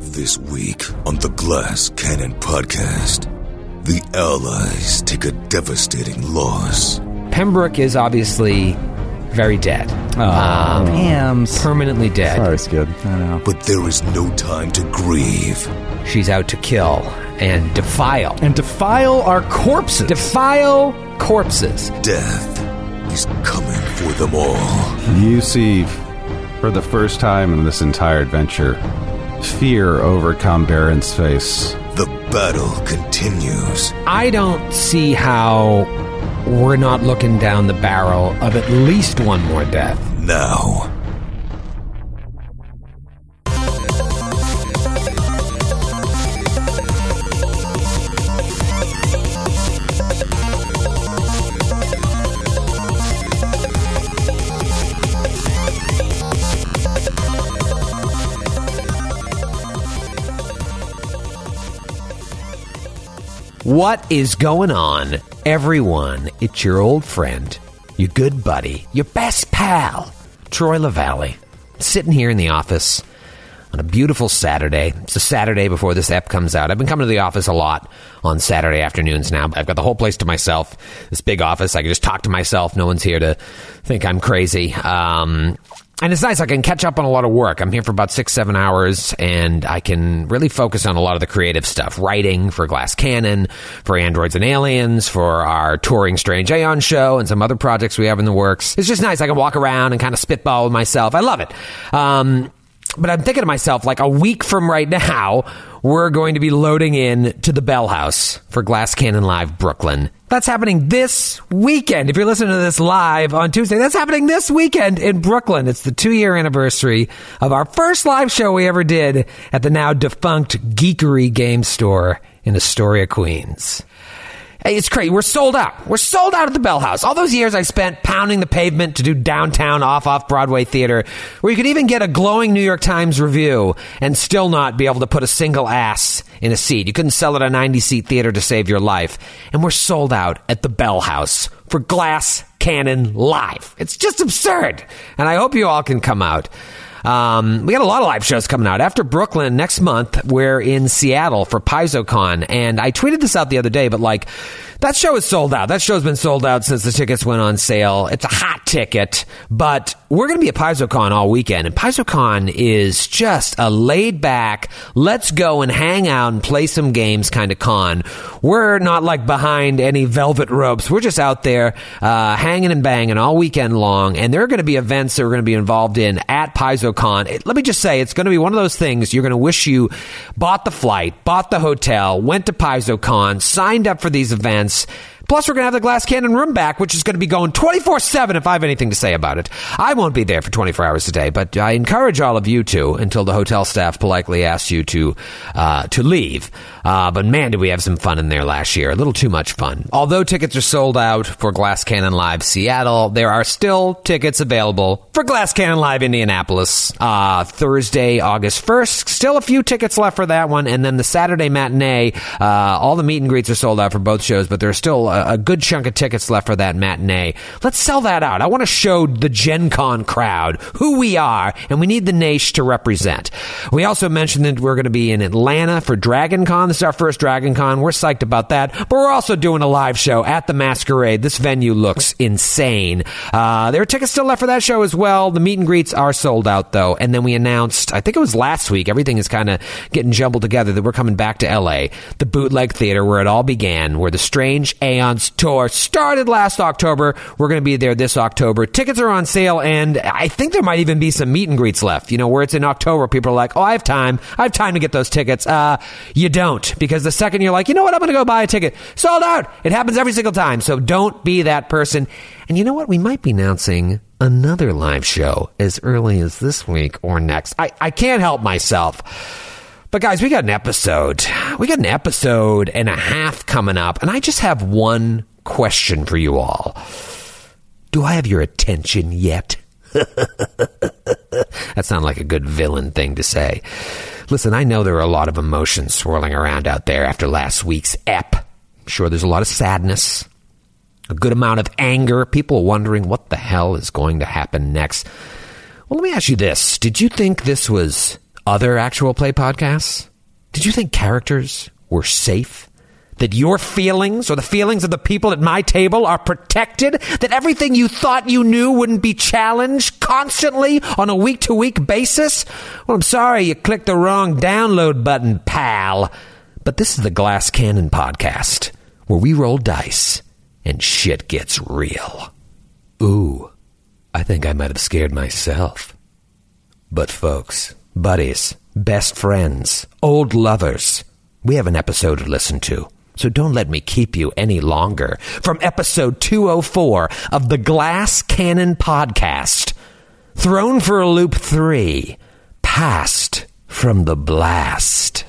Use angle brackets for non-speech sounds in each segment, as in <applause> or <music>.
This week on the Glass Cannon Podcast, the Allies take a devastating loss. Pembroke is obviously very dead. Ah, uh, oh, Pam's. Permanently dead. Sorry, Skid. I know. But there is no time to grieve. She's out to kill and defile. And defile our corpses. Defile corpses. Death is coming for them all. You see, for the first time in this entire adventure, fear overcome Baron's face. The battle continues. I don't see how we're not looking down the barrel of at least one more death. Now, What is going on, everyone? It's your old friend, your good buddy, your best pal, Troy Lavallee, sitting here in the office on a beautiful Saturday. It's a Saturday before this app comes out. I've been coming to the office a lot on Saturday afternoons now. I've got the whole place to myself. This big office, I can just talk to myself. No one's here to think I'm crazy. Um, and it's nice. I can catch up on a lot of work. I'm here for about six, seven hours, and I can really focus on a lot of the creative stuff writing for Glass Cannon, for Androids and Aliens, for our touring Strange Aeon show, and some other projects we have in the works. It's just nice. I can walk around and kind of spitball with myself. I love it. Um, but I'm thinking to myself, like a week from right now, we're going to be loading in to the Bell House for Glass Cannon Live Brooklyn. That's happening this weekend. If you're listening to this live on Tuesday, that's happening this weekend in Brooklyn. It's the two year anniversary of our first live show we ever did at the now defunct Geekery Game Store in Astoria, Queens. Hey, it's crazy. We're sold out. We're sold out at the Bell House. All those years I spent pounding the pavement to do downtown off off Broadway theater, where you could even get a glowing New York Times review and still not be able to put a single ass in a seat. You couldn't sell at a 90 seat theater to save your life. And we're sold out at the Bell House for Glass Cannon Live. It's just absurd. And I hope you all can come out. Um, we got a lot of live shows coming out. After Brooklyn next month, we're in Seattle for PaizoCon. And I tweeted this out the other day, but like, that show is sold out. That show's been sold out since the tickets went on sale. It's a hot ticket, but we're going to be at PaizoCon all weekend. And PaizoCon is just a laid back, let's go and hang out and play some games kind of con. We're not like behind any velvet ropes. We're just out there uh, hanging and banging all weekend long. And there are going to be events that we're going to be involved in at PaizoCon. Let me just say, it's going to be one of those things you're going to wish you bought the flight, bought the hotel, went to PaizoCon, signed up for these events events Plus, we're going to have the Glass Cannon room back, which is going to be going 24 7 if I have anything to say about it. I won't be there for 24 hours a day, but I encourage all of you to until the hotel staff politely asks you to, uh, to leave. Uh, but man, did we have some fun in there last year. A little too much fun. Although tickets are sold out for Glass Cannon Live Seattle, there are still tickets available for Glass Cannon Live Indianapolis uh, Thursday, August 1st. Still a few tickets left for that one. And then the Saturday matinee, uh, all the meet and greets are sold out for both shows, but there's still a, good chunk of tickets left for that matinee. Let's sell that out. I want to show the Gen Con crowd who we are, and we need the nation to represent. We also mentioned that we're going to be in Atlanta for Dragon Con. This is our first Dragon Con. We're psyched about that. But we're also doing a live show at the Masquerade. This venue looks insane. Uh, there are tickets still left for that show as well. The meet and greets are sold out, though. And then we announced, I think it was last week, everything is kind of getting jumbled together, that we're coming back to LA, the Bootleg Theater, where it all began, where the Strange Tour started last October. We're going to be there this October. Tickets are on sale, and I think there might even be some meet and greets left. You know, where it's in October, people are like, oh, I have time. I have time to get those tickets. Uh, you don't, because the second you're like, you know what, I'm going to go buy a ticket, sold out. It happens every single time. So don't be that person. And you know what? We might be announcing another live show as early as this week or next. I, I can't help myself. But guys, we got an episode. We got an episode and a half coming up, and I just have one question for you all. Do I have your attention yet? <laughs> that sounds like a good villain thing to say. Listen, I know there are a lot of emotions swirling around out there after last week's ep. I'm sure there's a lot of sadness, a good amount of anger, people wondering what the hell is going to happen next. Well, let me ask you this. Did you think this was other actual play podcasts? Did you think characters were safe? That your feelings or the feelings of the people at my table are protected? That everything you thought you knew wouldn't be challenged constantly on a week to week basis? Well, I'm sorry you clicked the wrong download button, pal. But this is the Glass Cannon podcast, where we roll dice and shit gets real. Ooh, I think I might have scared myself. But, folks, buddies, best friends, old lovers, we have an episode to listen to. So don't let me keep you any longer. From episode 204 of the Glass Cannon Podcast, Throne for a Loop 3, Passed from the Blast.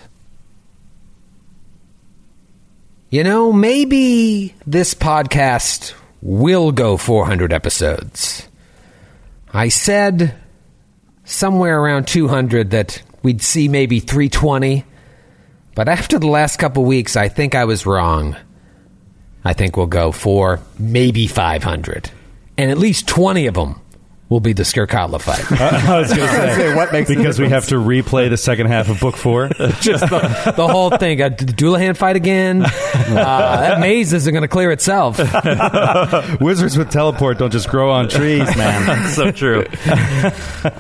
You know, maybe this podcast will go 400 episodes. I said somewhere around 200 that we'd see maybe 320. But after the last couple weeks, I think I was wrong. I think we'll go for maybe 500. And at least 20 of them will be the Skirkatla fight. <laughs> I was going <laughs> to say, what makes because we have to replay the second half of book four. <laughs> Just the, the whole thing. Uh, did the Dullahan fight again? Uh, that maze isn't going to clear itself. Wizards with teleport don't just grow on trees, man. That's so true.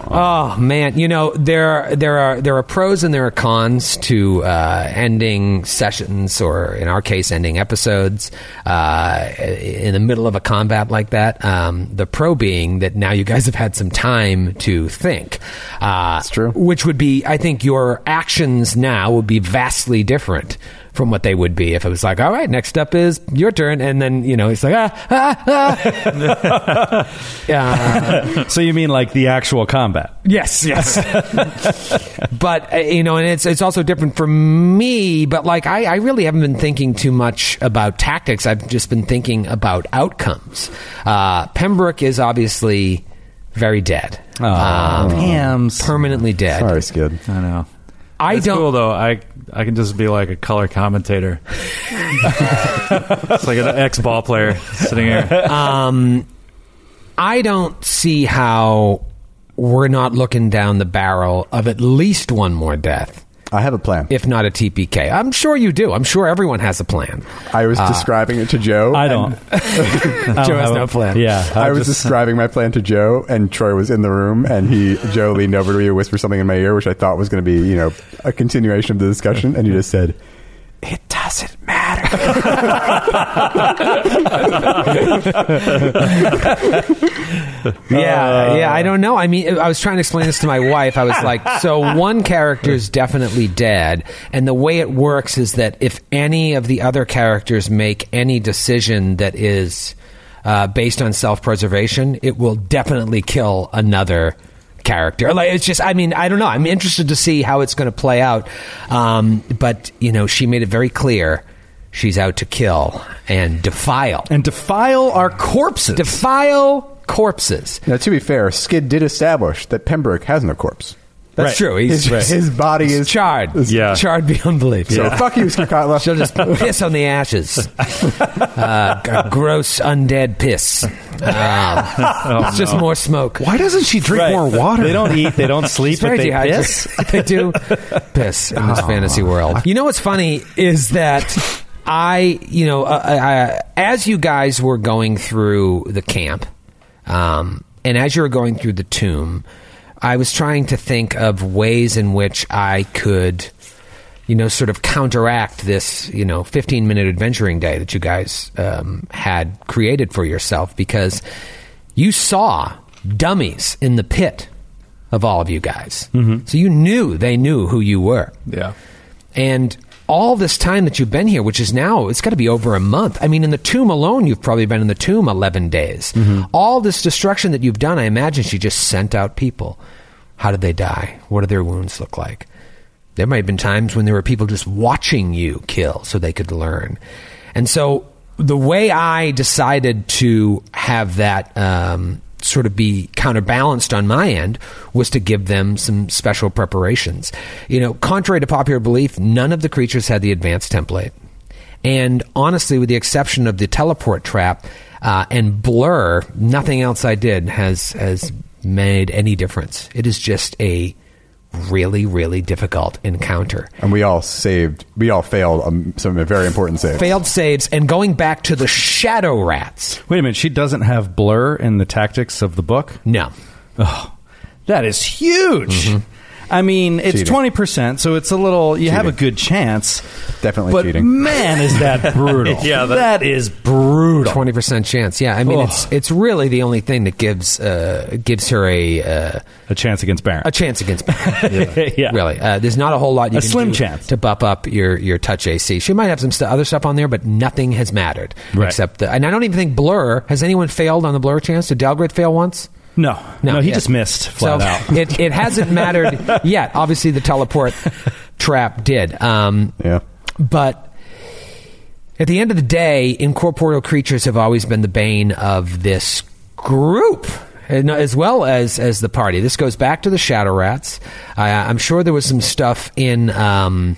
Oh man, you know there there are there are pros and there are cons to uh, ending sessions or in our case ending episodes uh, in the middle of a combat like that. Um, the pro being that now you guys have had some time to think. Uh, That's true. Which would be, I think, your actions now would be vastly different. From what they would be if it was like, all right, next up is your turn, and then you know it's like, ah, ah, ah. <laughs> yeah, so you mean like the actual combat? Yes, yes. <laughs> but uh, you know, and it's it's also different for me. But like, I, I really haven't been thinking too much about tactics. I've just been thinking about outcomes. Uh, Pembroke is obviously very dead, um, Hams. permanently dead. Sorry, Skid. I know. I It's don't. cool though. I I can just be like a color commentator. it's like an ex ball player sitting here. Um, I don't see how we're not looking down the barrel of at least one more death, I have a plan. if not a TPK. I'm sure you do. I'm sure everyone has a plan. I was uh, describing it to Joe. I and don't. <laughs> <laughs> Joe has no plan. Yeah, I was just- describing my plan to Joe, and Troy was in the room, and he Joe leaned over to me and whispered something in my ear, which I thought was going to be, you know, a continuation of the discussion, and he just said, "It doesn't matter." Yeah, yeah, I don't know. I mean, I was trying to explain this to my wife. I was like, so one character is definitely dead, and the way it works is that if any of the other characters make any decision that is uh, based on self-preservation, it will definitely kill another character. Like it's just, I mean, I don't know. I'm interested to see how it's going to play out. Um, but you know, she made it very clear she's out to kill and defile, and defile our corpses. defile corpses. now, to be fair, Skid did establish that Pembroke has no corpse. That's Right. true. He's His, <laughs> his body is charred. Yeah. charred beyond belief. So fuck you, Skirkatla. She'll just piss on the ashes. <laughs> Uh, g- gross undead piss. Um, <laughs> it's just more smoke. Why doesn't she drink Right. more water? They don't eat. They don't sleep. It's But very they dehydrated. piss. they do piss in this fantasy world. You know what's funny is that I, you know, uh, I, as you guys were going through the camp, um, and as you were going through the tomb, I was trying to think of ways in which I could, you know, sort of counteract this, you know, 15 minute adventuring day that you guys um, had created for yourself because you saw dummies in the pit of all of you guys. So you knew they knew who you were. Yeah. And all this time that you've been here, which is now, it's got to be over a month. I mean, in the tomb alone, you've probably been in the tomb 11 days. All this destruction that you've done, I imagine she just sent out people. How did they die? What did their wounds look like? There might have been times when there were people just watching you kill so they could learn. And so the way I decided to have that um, sort of be counterbalanced on my end was to give them some special preparations. You know, contrary to popular belief, none of the creatures had the advanced template. And honestly, with the exception of the teleport trap uh, and blur, nothing else I did has has made any difference. It is just a really, really difficult encounter. And we all saved. We all failed um, some very important saves. Failed saves, and going back to the Shadow Rats. Wait a minute. She doesn't have blur in the tactics of the book. No. Oh, that is huge. I mean, it's Cheating. twenty percent, so it's a little. You have a good chance. Definitely but cheating. man, is that <laughs> brutal? Yeah, that- that is brutal. Twenty percent chance. Yeah, I mean it's it's really the only thing that gives uh, gives her a uh, A chance against Baron. a chance against. Baron. <laughs> yeah. Really, uh, there's not a whole lot you A can slim do chance. to buff up your your touch AC. She might have some st- other stuff on there, but nothing has mattered Right. except the. And I don't even think Blur has anyone failed on the Blur chance. Did Dalgrith fail once? No, no, he yeah. just missed flat so out. <laughs> It, it hasn't mattered <laughs> yet. Obviously, the teleport trap did. Um, Yeah. but at the end of the day, incorporeal creatures have always been the bane of this group. As well as as the party, this goes back to the Shadow Rats. Uh, I'm sure there was some stuff in um,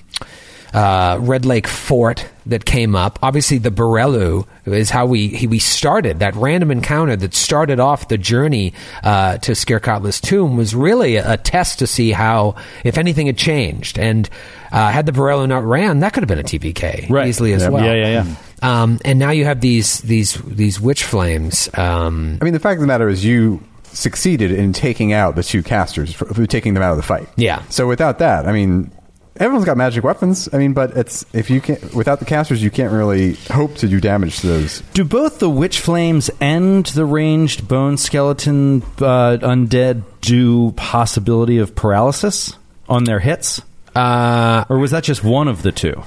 uh, Red Lake Fort that came up. Obviously, the Borelu is how we he, we started that random encounter that started off the journey uh, to Skirkatla's tomb was really a, a test to see how if anything had changed. And uh, had the Borelu not ran, that could have been a TPK Right. easily as Yeah. well. Yeah, yeah, yeah. Um, and now you have these these these witch flames. Um, I mean, the fact of the matter is, you succeeded in taking out the two casters, for, for taking them out of the fight. Yeah. So without that, I mean, everyone's got magic weapons. I mean, but it's if you can't without the casters, you can't really hope to do damage to those. Do both the witch flames and the ranged bone skeleton uh, undead do possibility of paralysis on their hits, uh, or was that just one of the two?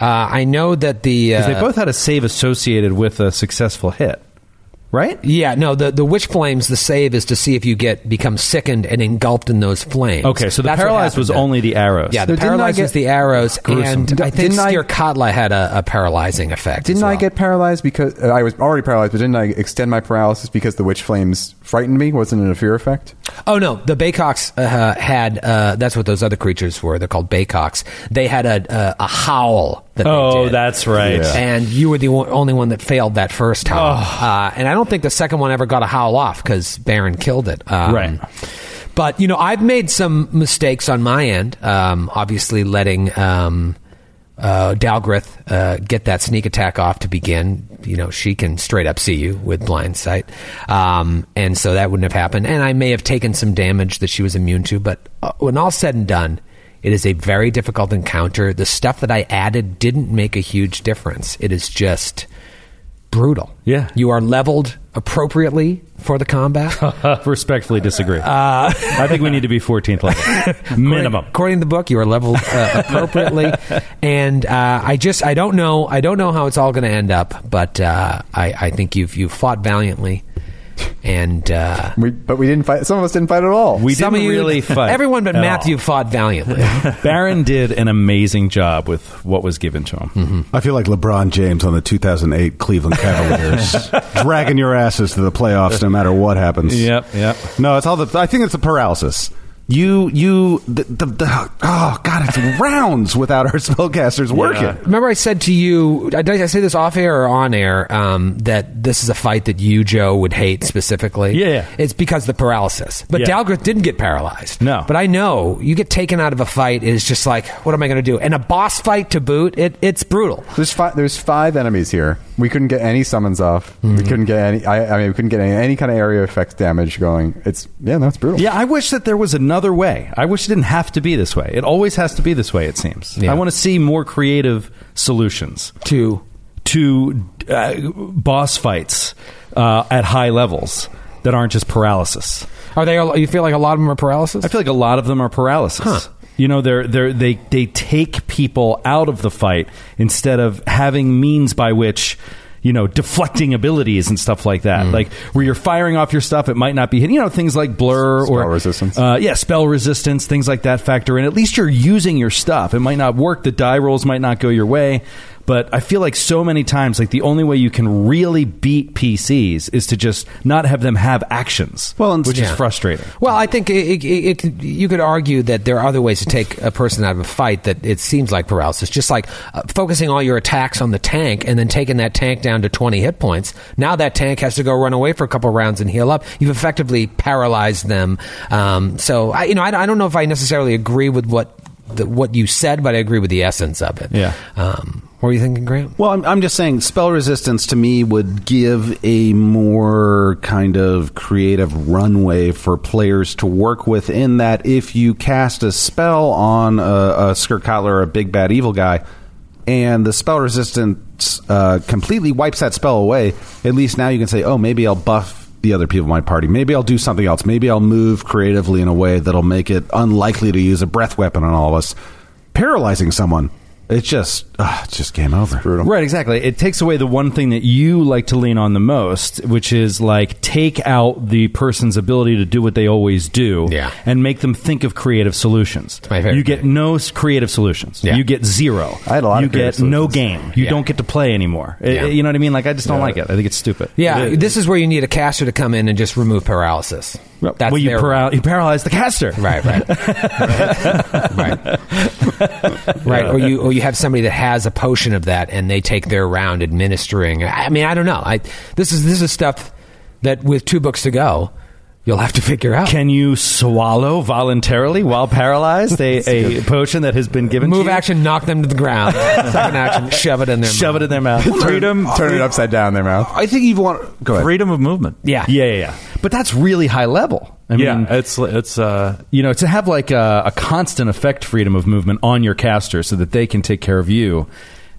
uh, I know that the uh, they both had a save associated with a successful hit, right? Yeah, no, the, the witch flames, the save is to see if you get become sickened and engulfed in those flames. Okay, so the That's what paralyzed was then. only the arrows. Yeah, the So didn't I paralyzed get- was the arrows, and D- I think didn't I- Skirkatla had a, a paralyzing effect. Didn't as I well. get paralyzed because uh, I was already paralyzed? But didn't I extend my paralysis because the witch flames frightened me? Wasn't it a fear effect? Oh no, the Baykoks uh, had. Uh, that's what those other creatures were. They're called Baykoks. They had a a, a howl. That they Oh, did. that's right. Yeah. And you were the only one that failed that first howl. Uh, and I don't think the second one ever got a howl off because Baron killed it. Um, Right. But, you know, I've made some mistakes on my end. Um, obviously, letting um, uh, Dalgrith uh, get that sneak attack off to begin. You know, she can straight up see you with blind sight. Um, and so that wouldn't have happened. And I may have taken some damage that she was immune to. But uh, when all said and done, it is a very difficult encounter. The stuff that I added didn't make a huge difference. It is just brutal. Yeah. You are leveled appropriately for the combat. <laughs> Respectfully disagree. <laughs> I think we need to be 14th level <laughs> minimum. According to the book, you are leveled uh, appropriately, and uh, I just I don't know I don't know how it's all going to end up, but uh, I I think you've you've fought valiantly, and uh, We, but we didn't fight. Some of us didn't fight at all. We some didn't really <laughs> fight. Everyone but Matthew all. fought valiantly. <laughs> Baron did an amazing job with what was given to him. Mm-hmm. I feel like LeBron James on the 2008 Cleveland Cavaliers, <laughs> dragging your asses to the playoffs no matter what happens. Yep, yep. No, it's all the. I think it's the paralysis. You, you, the, the, the oh god, it's rounds without our <laughs> spellcasters working. Remember, I said to you, I- did I say this off air or on air, um, that this is a fight that you, Joe, would hate specifically? Yeah, yeah. It's because of the paralysis. But Yeah. Dalgrith didn't get paralyzed. No. But I know you get taken out of a fight is just like, what am I going to do? And a boss fight to boot, it, it's brutal. There's five. There's five enemies here. We couldn't get any summons off. We couldn't get any. I, I mean, we couldn't get any, any kind of area effects damage going. It's yeah, no, it's brutal. Yeah, I wish that there was another way. I wish it didn't have to be this way. It always has to be this way, it seems. Yeah. I want to see more creative solutions To to uh, boss fights uh, at high levels that aren't just paralysis. are they? You feel like a lot of them are paralysis? I feel like a lot of them are paralysis. You know, they're, they're, they they take people out of the fight instead of having means by which you know deflecting <laughs> abilities and stuff like that. Like where you're firing off your stuff, it might not be hitting. You know, things like blur Spell or resistance. Uh, yeah, spell resistance, things like that factor in. At least you're using your stuff. It might not work. The die rolls might not go your way, But I feel like so many times, like the only way you can really beat PCs is to just not have them have actions. Well, and- which is frustrating. Well, I think it, it, it, you could argue that there are other ways to take a person out of a fight that it seems like paralysis. Just like uh, focusing all your attacks on the tank and then taking that tank down to 20 hit points. Now that tank has to go run away for a couple rounds and heal up. You've effectively paralyzed them. Um, so, I, you know, I, I don't know if I necessarily agree with what the, what you said, but I agree with the essence of it. Yeah. Um, what were you thinking, Grant? Well, I'm, I'm just saying, spell resistance to me would give a more kind of creative runway for players to work with. In that, if you cast a spell on a, a Skirkatla or a big bad evil guy, and the spell resistance uh, completely wipes that spell away, at least now you can say, oh, maybe I'll buff the other people in my party. Maybe I'll do something else. Maybe I'll move creatively in a way that'll make it unlikely to use a breath weapon on all of us. Paralyzing someone, it's just, uh, it's just game over. Brutal. Right, exactly. It takes away the one thing that you like to lean on the most, which is like take out the person's ability to do what they always do Yeah. and make them think of creative solutions. my favorite you get no s- creative solutions. Yeah. You get zero. I had a lot You of creative get no solutions. game. You Yeah. don't get to play anymore. I- Yeah. You know what I mean? Like I just don't like it. I think it's stupid. Yeah, It- this is where you need a caster to come in and just remove paralysis. That's well, you, their- paral- you paralyze the caster. Right, <laughs> right, right, right. Or you, or you have somebody that has a potion of that, and they take their round administering. I mean, I don't know. I this is this is stuff that with two books to go, you'll have to figure out. Can you swallow voluntarily while paralyzed a, a potion that has been given Move to you? action, knock them to the ground. Second action, shove it in there. Shove it in their mouth. Freedom, Turn it upside down in their mouth. I think you want. Go ahead. freedom of movement. Yeah, Yeah, yeah, yeah. But that's really high level. I yeah, mean, it's it's uh, you know, to have like a, a constant effect freedom of movement on your caster so that they can take care of you,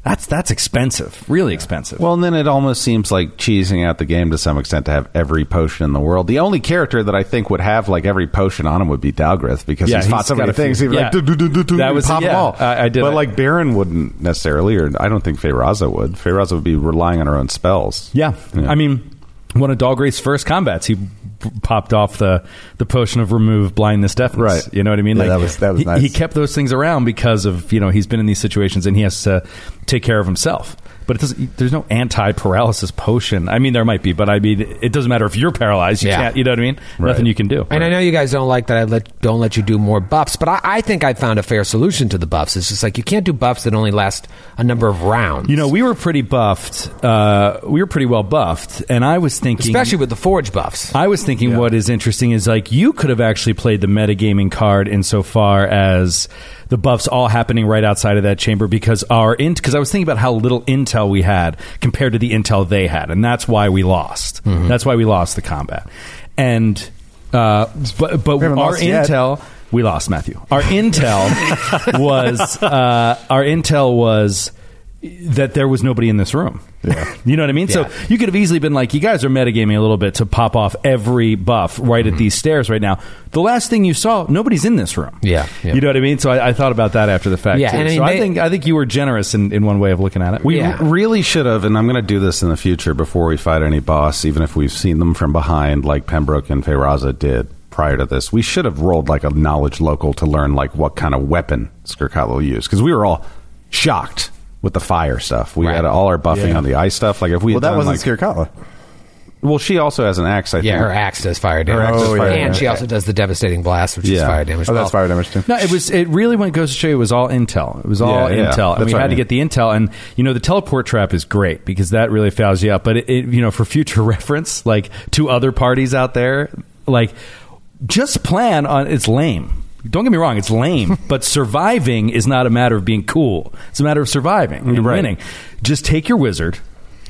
that's that's expensive, really expensive. Well, and then it almost seems like cheesing out the game to some extent to have every potion in the world. The only character that I think would have like every potion on him would be Dalgrith because Yeah, he's fought he's so got many a few. things. He'd be Yeah. like, "Do, do, do, do, do," That was- pop them all. I- I did But it. like Baron wouldn't necessarily, or I don't think Feyraza would. Feyraza would be relying on her own spells. yeah. Yeah. I mean, one of Dalgrith's first combats, he popped off the, the potion of remove blindness deafness. Right. You know what I mean? Yeah, that was- that was he, nice. he kept those things around because of you know he's been in these situations and he has to take care of himself. But it doesn't, there's no anti paralysis potion. I mean, there might be, but I mean, it doesn't matter if you're paralyzed. You Yeah. can't. You know what I mean? Nothing you can do. And I know you guys don't like that I let don't let you do more buffs, but I, I think I found a fair solution to the buffs. It's just like you can't do buffs that only last a number of rounds. You know, we were pretty buffed. Uh, we were pretty well buffed, and I was thinking, especially with the forge buffs. I was thinking what is interesting is like you could have actually played the metagaming card insofar as the buffs all happening right outside of that chamber because our int because I was thinking about how little intel we had compared to the intel they had, and that's why we lost. Mm-hmm. That's why we lost the combat. And uh, but but our lost yet. intel we lost Matthew. Our intel <laughs> was uh, our intel was that there was nobody in this room. <laughs> you know what I mean? Yeah. So you could have easily been like, you guys are metagaming a little bit to pop off every buff right Mm-hmm. at these stairs right now. The last thing you saw, nobody's in this room. Yeah, yeah. You know what I mean? So I, I thought about that after the fact. Yeah, too. and I mean, so I think I think you were generous in, in one way of looking at it. We Yeah. really should have, and I'm going to do this in the future before we fight any boss, even if we've seen them from behind, like Pembroke and Feyraza did prior to this. We should have rolled like a knowledge local to learn like what kind of weapon Skirkatla will use because we were all shocked with the fire stuff. We Right. had all our buffing Yeah. on the ice stuff. Like if we Well, had that done, wasn't like, Skirkatla. Well, she also has an axe. I yeah, think. her axe does fire damage, axe does Oh, fire and damage. she also does the devastating blast, which is Yeah. fire damage. Oh, that's Well, fire damage too. No, it was. It really went goes to show you it was all intel. It was all Yeah, yeah. intel, and That's we what I had to mean. get the intel. And you know, the teleport trap is great because that really fouls you up. But it, it, you know, for future <laughs> reference, like to other parties out there, like just plan on. It's lame. Don't get me wrong, it's lame, <laughs> but surviving is not a matter of being cool. It's a matter of surviving and Right. winning. Just take your wizard,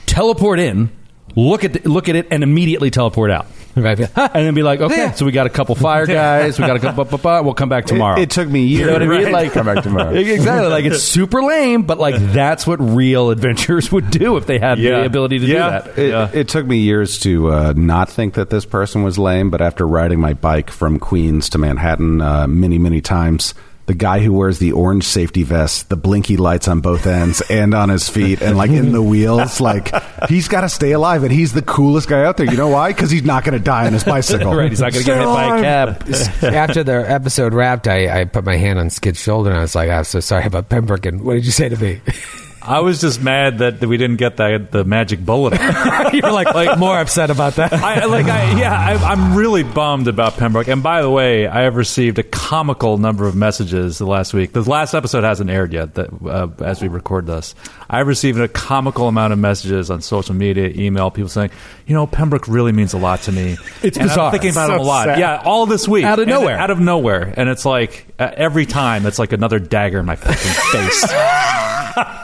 teleport in, look at the, look at it, and immediately teleport out. <laughs> Right. and then be like, okay, so we got a couple fire <laughs> guys, we got a couple, blah, blah, blah, we'll come back tomorrow. It, it took me years. You know what I mean? Right. Like <laughs> Come back tomorrow. exactly. Like it's super lame, but like that's what real adventurers would do if they had Yeah. the ability to Yeah. do that. It, Yeah. it took me years to uh, not think that this person was lame, but after riding my bike from Queens to Manhattan uh, many, many times, the guy who wears the orange safety vest, the blinky lights on both ends and on his feet, and like in the wheels, <laughs> like he's got to stay alive, and he's the coolest guy out there. You know why? Because he's not going to die on his bicycle. Right, he's not going to get hit by a cab. <laughs> After the episode wrapped, I, I put my hand on Skid's shoulder and I was like, "I'm so sorry about Pembroke." And what did you say to me? <laughs> I was just mad that we didn't get the the magic bullet. <laughs> You're like, like more upset about that. I like, I, yeah, I, I'm really bummed about Pembroke. And by the way, I have received a comical number of messages the last week. The last episode hasn't aired yet. That uh, as we record this, I have received a comical amount of messages on social media, email, people saying, you know, Pembroke really means a lot to me. It's and bizarre. I'm thinking about So him a lot. sad. Yeah, all this week, Out of And nowhere. out of nowhere, and it's like uh, every time, it's like another dagger in my fucking face. <laughs>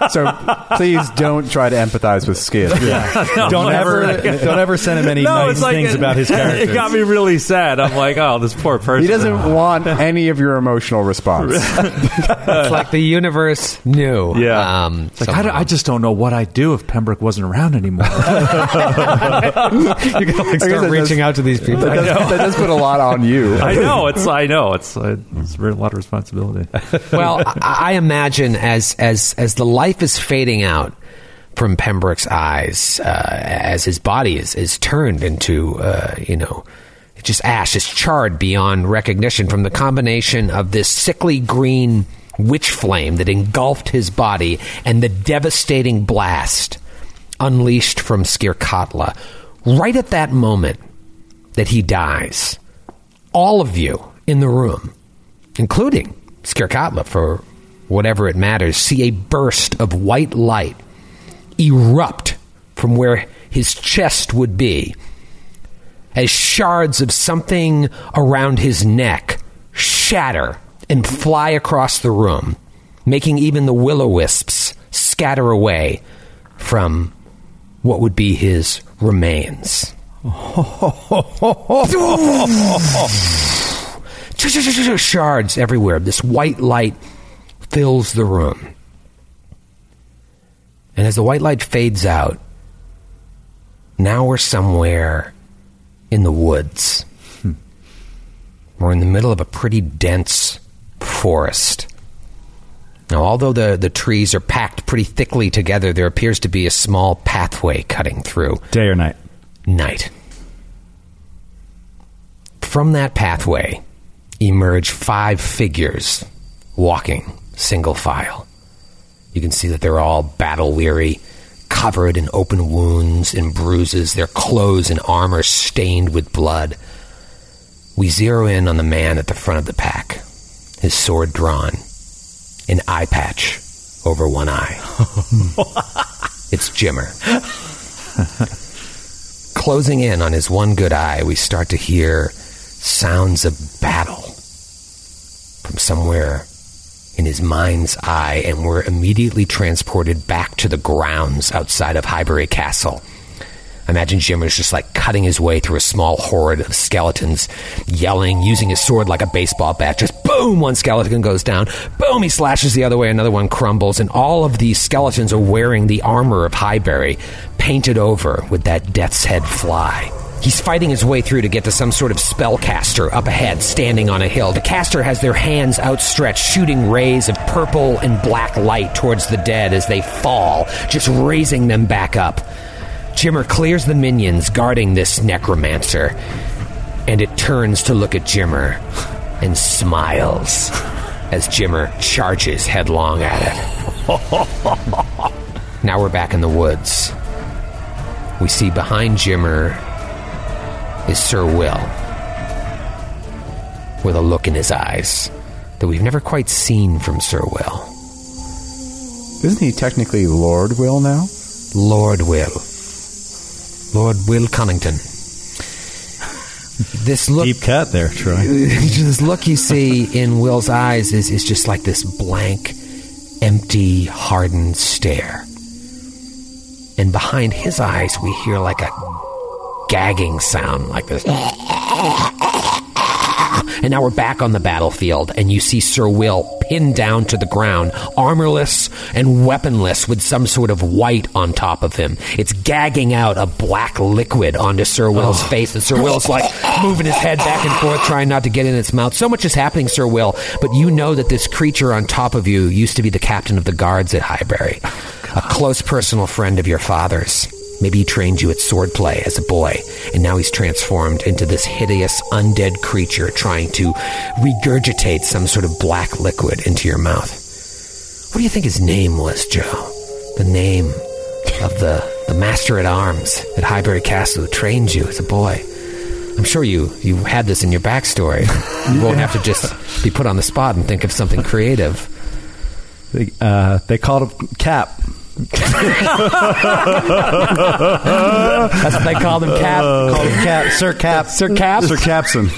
So please don't try to empathize with Skid. <laughs> don't ever don't ever send him any no, nice like things it, about his character. <laughs> It got me really sad. I'm like, oh, this poor person. He doesn't want any of your emotional response. <laughs> it's like the universe knew. Yeah. Um, like, I, I just don't know what I'd do if Pembroke wasn't around anymore. you're gonna like I guess start reaching does- out to these people. That does, that does put a lot on you. I know. It's I know. It's it's a lot of responsibility. well, I, I imagine as as as the life is fading out from Pembroke's eyes, uh, as his body is is turned into uh, you know. Just ash is charred beyond recognition from the combination of this sickly green witch flame that engulfed his body and the devastating blast unleashed from Skirkatla. Right at that moment that he dies, all of you in the room, including Skirkatla for whatever it matters, see a burst of white light erupt from where his chest would be as shards of something around his neck shatter and fly across the room, making even the will o wisps scatter away from what would be his remains. <laughs> Shards everywhere. This white light fills the room. And as the white light fades out, now we're somewhere in the woods. Hmm. We're in the middle of a pretty dense forest. Now, although the, the trees are packed pretty thickly together, there appears to be a small pathway cutting through Day or night? night. From that pathway emerge five figures walking single file. You can see that they're all battle weary, covered in open wounds and bruises, their clothes and armor stained with blood. We zero in on the man at the front of the pack, his sword drawn, an eye patch over one eye. <laughs> it's Jimmer. <laughs> Closing in on his one good eye, we start to hear sounds of battle from somewhere in his mind's eye, and we're immediately transported back to the grounds outside of Highbury Castle. Imagine Jim was just like cutting his way through a small horde of skeletons, yelling, using his sword like a baseball bat. Just boom, one skeleton goes down. Boom, he slashes the other way, another one crumbles, and all of these skeletons are wearing the armor of Highbury, painted over with that death's head fly. He's fighting his way through to get to some sort of spellcaster up ahead, standing on a hill. The caster has their hands outstretched, shooting rays of purple and black light towards the dead as they fall, just raising them back up. Jimmer clears the minions guarding this necromancer, and it turns to look at Jimmer and smiles as Jimmer charges headlong at it. <laughs> now we're back in the woods. We see behind Jimmer is Sir Will, with a look in his eyes that we've never quite seen from Sir Will. Isn't he technically Lord Will now? Lord Will. Lord Will Cunnington. <laughs> This look Deep cut there, Troy. <laughs> this look you see in Will's eyes is, is just like this blank, empty, hardened stare. And behind his eyes, we hear like a gagging sound like this. And now we're back on the battlefield, and you see Sir Will pinned down to the ground, armorless and weaponless, with some sort of wight on top of him. It's gagging out a black liquid onto Sir Will's face, and Sir Will's like moving his head back and forth, trying not to get in its mouth. So much is happening, Sir Will, but you know that this creature on top of you used to be the captain of the guards at Highbury, a close personal friend of your father's. Maybe he trained you at swordplay as a boy, and now he's transformed into this hideous undead creature trying to regurgitate some sort of black liquid into your mouth. What do you think his name was, Joe? the name of the, the master at arms at Highbury Castle who trained you as a boy. I'm sure you, you had this in your backstory. You won't have to just be put on the spot and think of something creative. They, uh, they called him Cap. That's what they called him, Cap. Called him Cap. Sir Cap. Sir Cap? Sir Capson.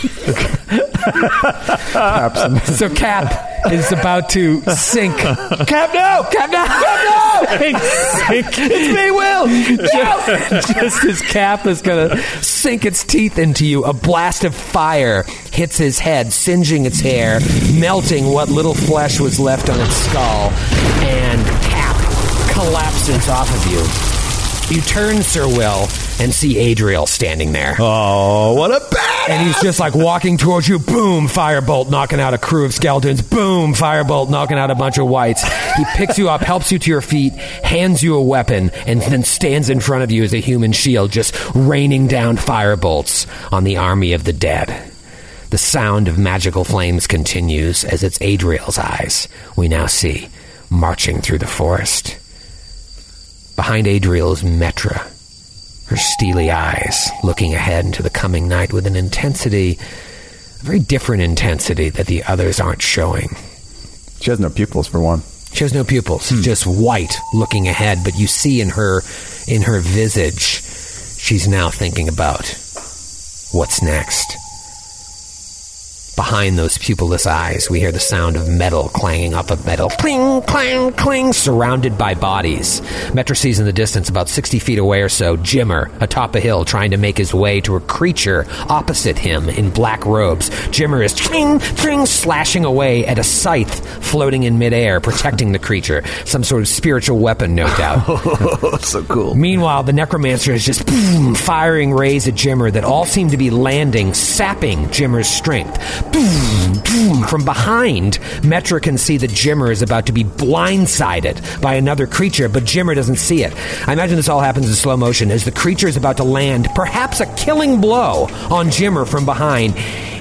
So Cap is about to sink. Cap, no! Cap, no! Cap, no! sink. It's me, Will! Just, just as Cap is going to sink its teeth into you, a blast of fire hits his head, singeing its hair, melting what little flesh was left on its skull, and Cap collapses off of you. You turn, Sir Will, and see Adriel standing there. Oh, what a bad! And he's just like walking towards you. Boom, firebolt, knocking out a crew of skeletons. Boom, firebolt, knocking out a bunch of wights. He picks you up, helps you to your feet, hands you a weapon, and then stands in front of you as a human shield, just raining down firebolts on the army of the dead. The sound of magical flames continues as it's Adriel's eyes we now see marching through the forest. Behind Adriel is Metra, her steely eyes looking ahead into the coming night with an intensity, a very different intensity that the others aren't showing. She has no pupils for one. She has no pupils, hmm. just white looking ahead, but you see in her in her visage she's now thinking about what's next. Behind those pupilless eyes, we hear the sound of metal clanging off of metal. Cling, clang, cling, surrounded by bodies. Metra sees in the distance, about 60 feet away or so, Jimmer atop a hill trying to make his way to a creature opposite him in black robes. Jimmer is tring, tring, slashing away at a scythe floating in midair, protecting the creature. Some sort of spiritual weapon, no doubt. <laughs> so cool. Meanwhile, the necromancer is just boom, firing rays at Jimmer that all seem to be landing, sapping Jimmer's strength. From behind, Metra can see that Jimmer is about to be blindsided by another creature, but Jimmer doesn't see it. I imagine this all happens in slow motion as the creature is about to land perhaps a killing blow on Jimmer from behind.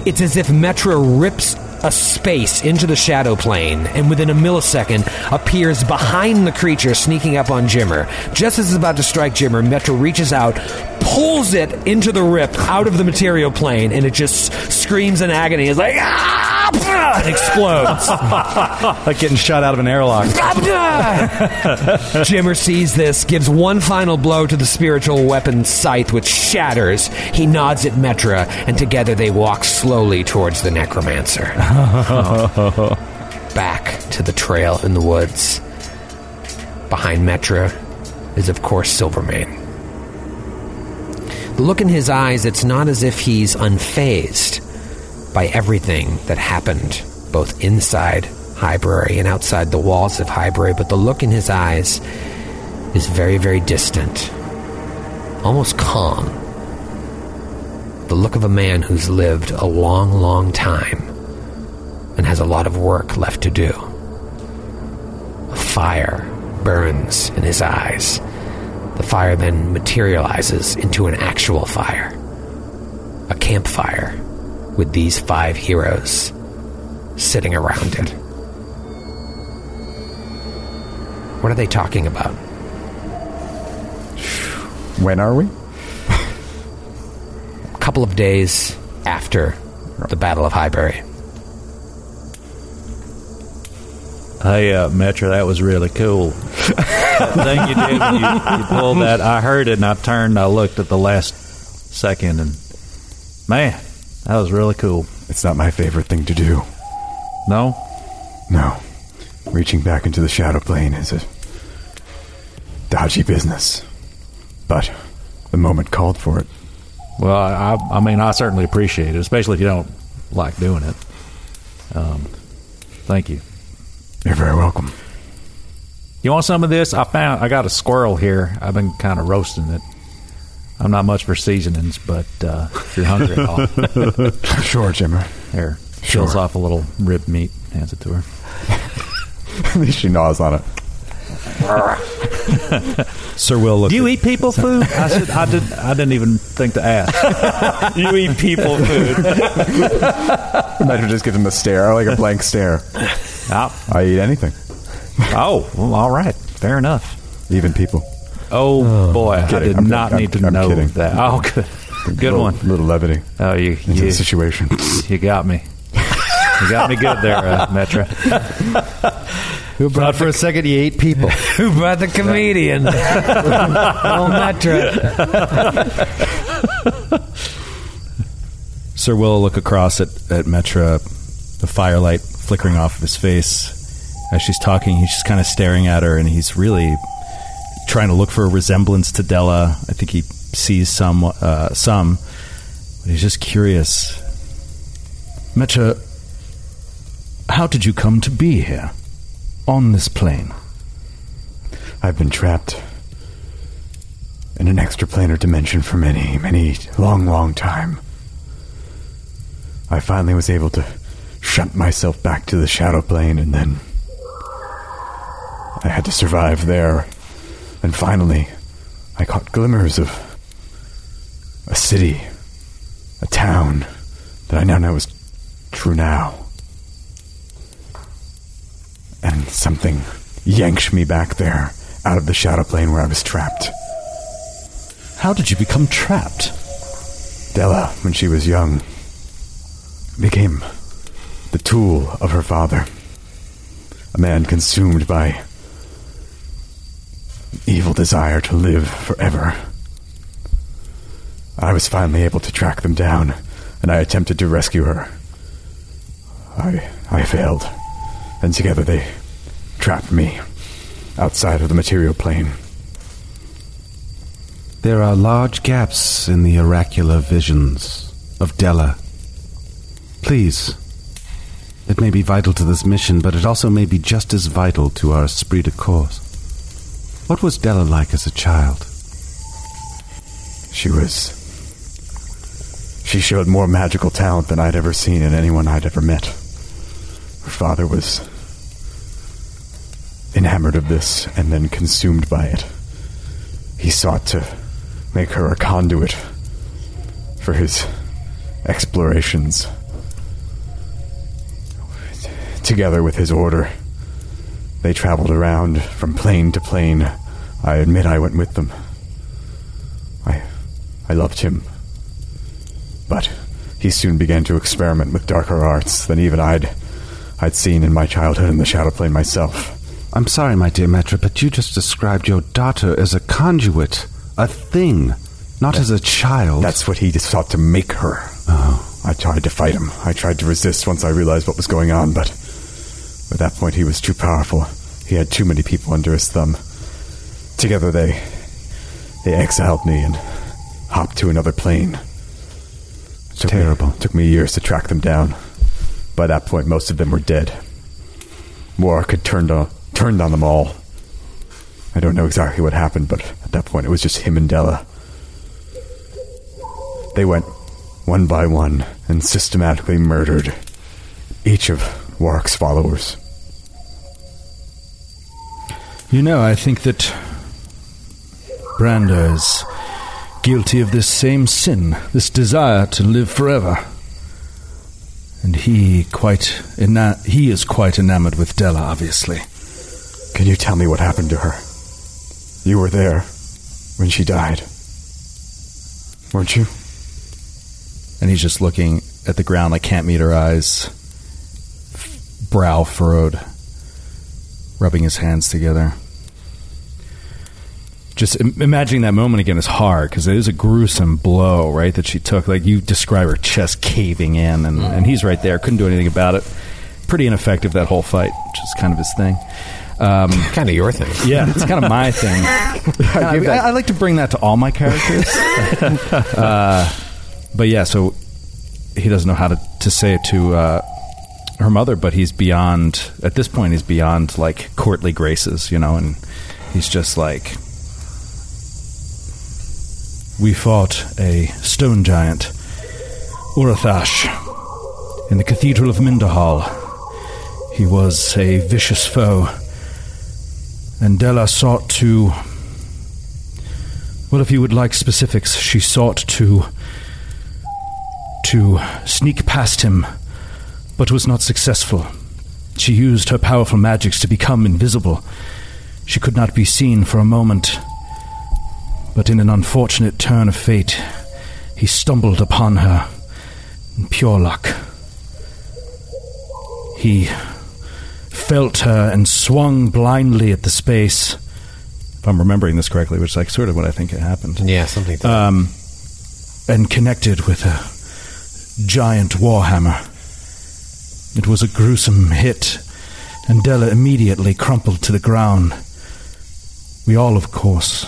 It's as if Metra rips a space into the shadow plane and within a millisecond appears behind the creature sneaking up on Jimmer. Just as it's about to strike Jimmer, Metra reaches out, pulls it into the rip out of the material plane, and it just screams in agony. It's like, ah! and explodes. <laughs> Like getting shot out of an airlock. <laughs> Jimmer sees this, gives one final blow to the spiritual weapon scythe, which shatters. He nods at Metra, and together they walk slowly towards the necromancer. <laughs> Back to the trail in the woods. Behind Metra is, of course, Silvermane. The look in his eyes, it's not as if he's unfazed by everything that happened, both inside Highbury and outside the walls of Highbury, but the look in his eyes is very, very distant, almost calm. The look of a man who's lived a long, long time and has a lot of work left to do. A fire burns in his eyes. The fire then materializes into an actual fire. A campfire with these five heroes sitting around it. What are they talking about? When are we? A couple of days after the Battle of Highbury. Hey, uh, Metra, that was really cool. <laughs> that thing you did when you, you pulled that, I heard it and I turned, I looked at the last second, and man, that was really cool. It's not my favorite thing to do. No? No. Reaching back into the shadow plane is a dodgy business. But the moment called for it. Well, I, I mean, I certainly appreciate it, especially if you don't like doing it. Um, thank you. You're very welcome. You want some of this? I found I got a squirrel here. I've been kind of roasting it. I'm not much for seasonings, but uh, if you're hungry at all, <laughs> Sure, Jimmer. here, Sure. peels off a little rib meat, hands it to her. At <laughs> least she gnaws on it. <laughs> Sir Will looked Do you at- eat people food? I said I did. I didn't even think to ask. you eat people food. Metra just gives him a stare, like a blank stare. Oh, I eat anything. oh, well, all right, fair enough. Even people. Oh, boy, I kidding. did I'm- not I'm- need to I'm know kidding. that. Oh, good, good little, one. Little levity Oh, you into you, the situation. you got me. You got me good there, uh, <laughs> Metra. Thought for a second you ate people. <laughs> Who brought the comedian? <laughs> oh, Metra. Sir Will will look across at, at Metra, the firelight flickering off of his face. As she's talking, he's just kind of staring at her, and he's really trying to look for a resemblance to Della. I think he sees some, uh, some, but he's just curious. Metra, how did you come to be here, on this plane? I've been trapped in an extraplanar dimension for many, many, long, long time. I finally was able to shut myself back to the shadow plane, and then I had to survive there. And finally, I caught glimmers of a city, a town that I now know is Trunau. And something yanked me back there, out of the shadow plane where I was trapped. How did you become trapped? Della, when she was young, became the tool of her father. A man consumed by evil desire to live forever. I was finally able to track them down, and I attempted to rescue her. I I failed, and together they trapped me outside of the material plane. There are large gaps in the oracular visions of Della. Please. It may be vital to this mission, but it also may be just as vital to our esprit de corps. What was Della like as a child? She was. She showed more magical talent than I'd ever seen in anyone I'd ever met. Her father was enamored of this and then consumed by it. He sought to make her a conduit for his explorations. Together with his order, they traveled around from plane to plane. I admit I went with them. I I loved him. But he soon began to experiment with darker arts than even I'd I'd seen in my childhood in the shadow plane myself. I'm sorry, my dear Metra, but you just described your daughter as a conduit, a thing, not as a child. That's what he sought to make her. Oh. I tried to fight him. I tried to resist once I realized what was going on, but at that point he was too powerful. He had too many people under his thumb. Together they they exiled me and hopped to another plane. Took me- Terrible. took me years to track them down. By that point, most of them were dead. Warwick had turned on turned on them all. I don't know exactly what happened, but at that point it was just him and Della. They went one by one and systematically murdered each of Warwick's followers. You know, I think that Branda is guilty of this same sin, this desire to live forever. And he quite ena- he is quite enamored with Della, obviously. Can you tell me what happened to her? You were there when she died. Weren't you? And he's just looking at the ground, like can't meet her eyes, brow furrowed, rubbing his hands together. Just imagining that moment again is hard because it is a gruesome blow, right? That she took. Like you describe her chest caving in, and, and he's right there, couldn't do anything about it. Pretty ineffective that whole fight, which is kind of his thing. Um, <laughs> kind of your thing. <laughs> yeah, it's kind of my thing. <laughs> I, I, I like to bring that to all my characters. uh, but yeah, so he doesn't know how to, to say it to uh, her mother, but he's beyond, at this point, he's beyond like courtly graces, you know, and he's just like. We fought a stone giant, Urathash, in the Cathedral of Minderhal. He was a vicious foe and Della sought to. Well, if you would like specifics, she sought to. to sneak past him, but was not successful. She used her powerful magics to become invisible. She could not be seen for a moment, but in an unfortunate turn of fate, he stumbled upon her in pure luck. He felt her and swung blindly at the space. If I'm remembering this correctly, which is like sort of what I think it happened. Yeah, something. To Um, and connected with a giant warhammer. It was a gruesome hit, and Della immediately crumpled to the ground. We all, of course,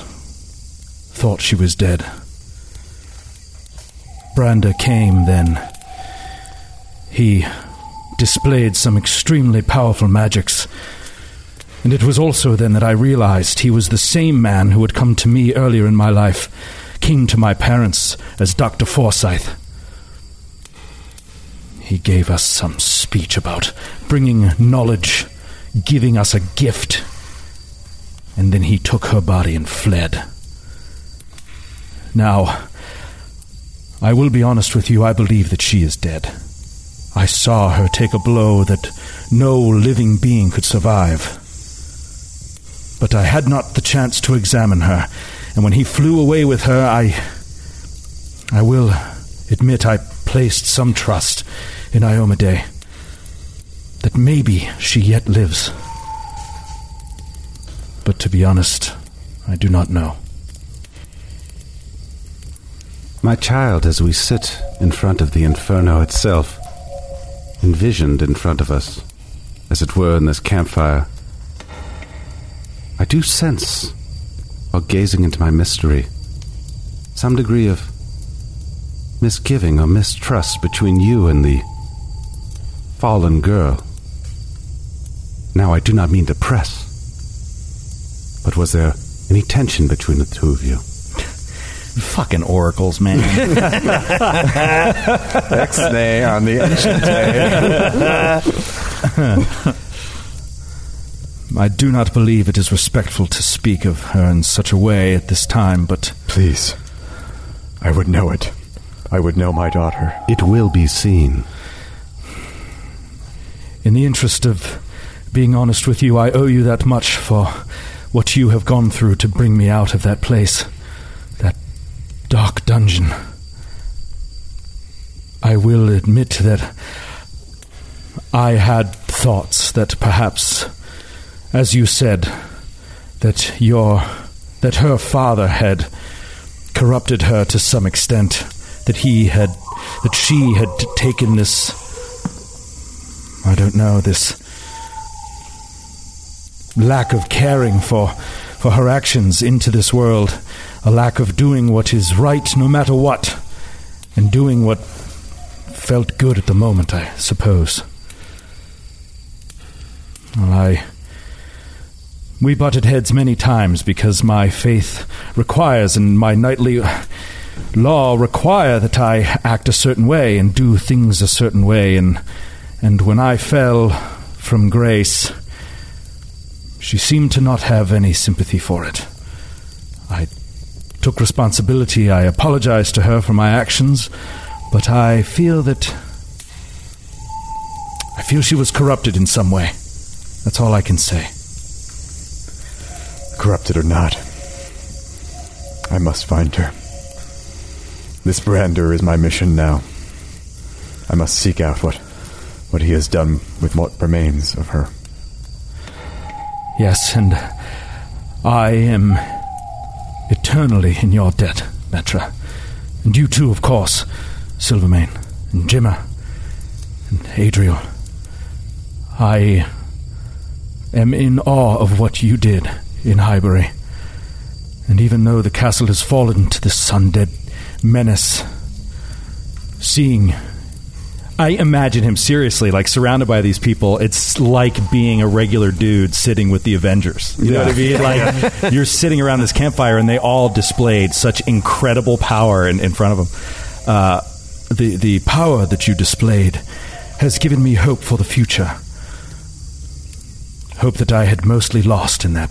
thought she was dead. Branda came then. He displayed some extremely powerful magics. And it was also then that I realized he was the same man who had come to me earlier in my life, king to my parents as Dr. Forsyth. He gave us some speech about bringing knowledge, giving us a gift. And then he took her body and fled. Now, I will be honest with you, I believe that she is dead. I saw her take a blow that no living being could survive. But I had not the chance to examine her, and when he flew away with her, I. I will admit I placed some trust in Iomedae. That maybe she yet lives. But to be honest, I do not know. My child, as we sit in front of the inferno itself, envisioned in front of us, as it were in this campfire, I do sense, while gazing into my mystery, some degree of misgiving or mistrust between you and the fallen girl. Now, I do not mean to press, but was there any tension between the two of you? Fucking oracles, man. <laughs> Ex-nay on the ancient day. I do not believe it is respectful to speak of her in such a way at this time, but Please. I would know it. I would know my daughter. It will be seen. in the interest of being honest with you, I owe you that much for what you have gone through to bring me out of that place, that dark dungeon. I will admit that I had thoughts that perhaps, as you said, that your that her father had corrupted her to some extent, that he had that she had taken this I don't know, this lack of caring for for her actions into this world, a lack of doing what is right no matter what, and doing what felt good at the moment, I suppose. Well, I we butted heads many times because my faith requires and my knightly law require that I act a certain way and do things a certain way and and when I fell from grace, she seemed to not have any sympathy for it. I took responsibility. I apologized to her for my actions, but I feel that. I feel she was corrupted in some way. That's all I can say. Corrupted or not, I must find her. This Brander is my mission now. I must seek out what what he has done with what remains of her. Yes, and I am eternally in your debt, Metra. And you too, of course, Silvermane, and Jimmer, and Adriel. I am in awe of what you did in Highbury. And even though the castle has fallen to this undead menace, seeing I imagine him seriously, like surrounded by these people. It's like being a regular dude sitting with the Avengers. You know what I mean? Like <laughs> you're sitting around this campfire, and they all displayed such incredible power in, in front of them. Uh, the the power that you displayed has given me hope for the future. Hope that I had mostly lost in that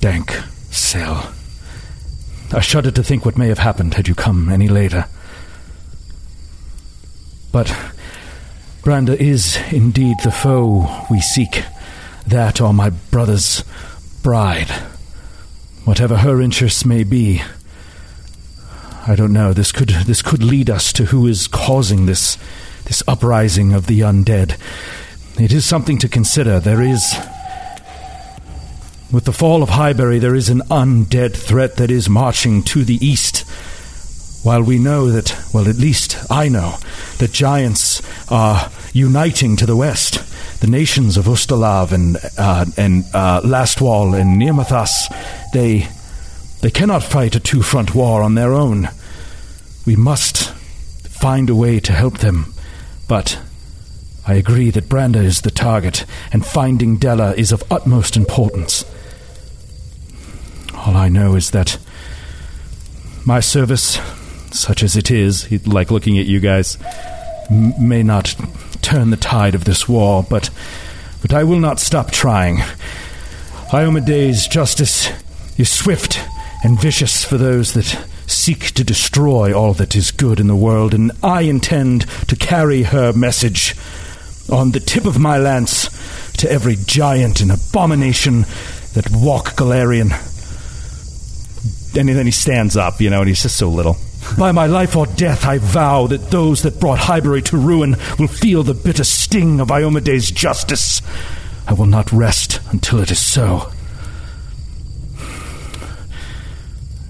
dank cell. I shudder to think what may have happened had you come any later. But Branda is indeed the foe we seek. That or my brother's bride, whatever her interests may be, I don't know. This could this could lead us to who is causing this this uprising of the undead. It is something to consider. There is with the fall of Highbury, there is an undead threat that is marching to the east. While we know that, well, at least I know, that giants are uniting to the west. The nations of Ustalav and uh, and uh, Lastwall and Nirmathas, they they cannot fight a two-front war on their own. We must find a way to help them, but I agree that Branda is the target, and finding Della is of utmost importance. All I know is that my service, such as it is, like looking at you guys, m- may not turn the tide of this war, but but I will not stop trying. Iomedae's justice is swift and vicious for those that seek to destroy all that is good in the world, and I intend to carry her message on the tip of my lance to every giant and abomination that walk Golarion. And then he stands up, you know, and he's just so little. By my life or death, I vow that those that brought Highbury to ruin will feel the bitter sting of Iomedae's justice. I will not rest until it is so.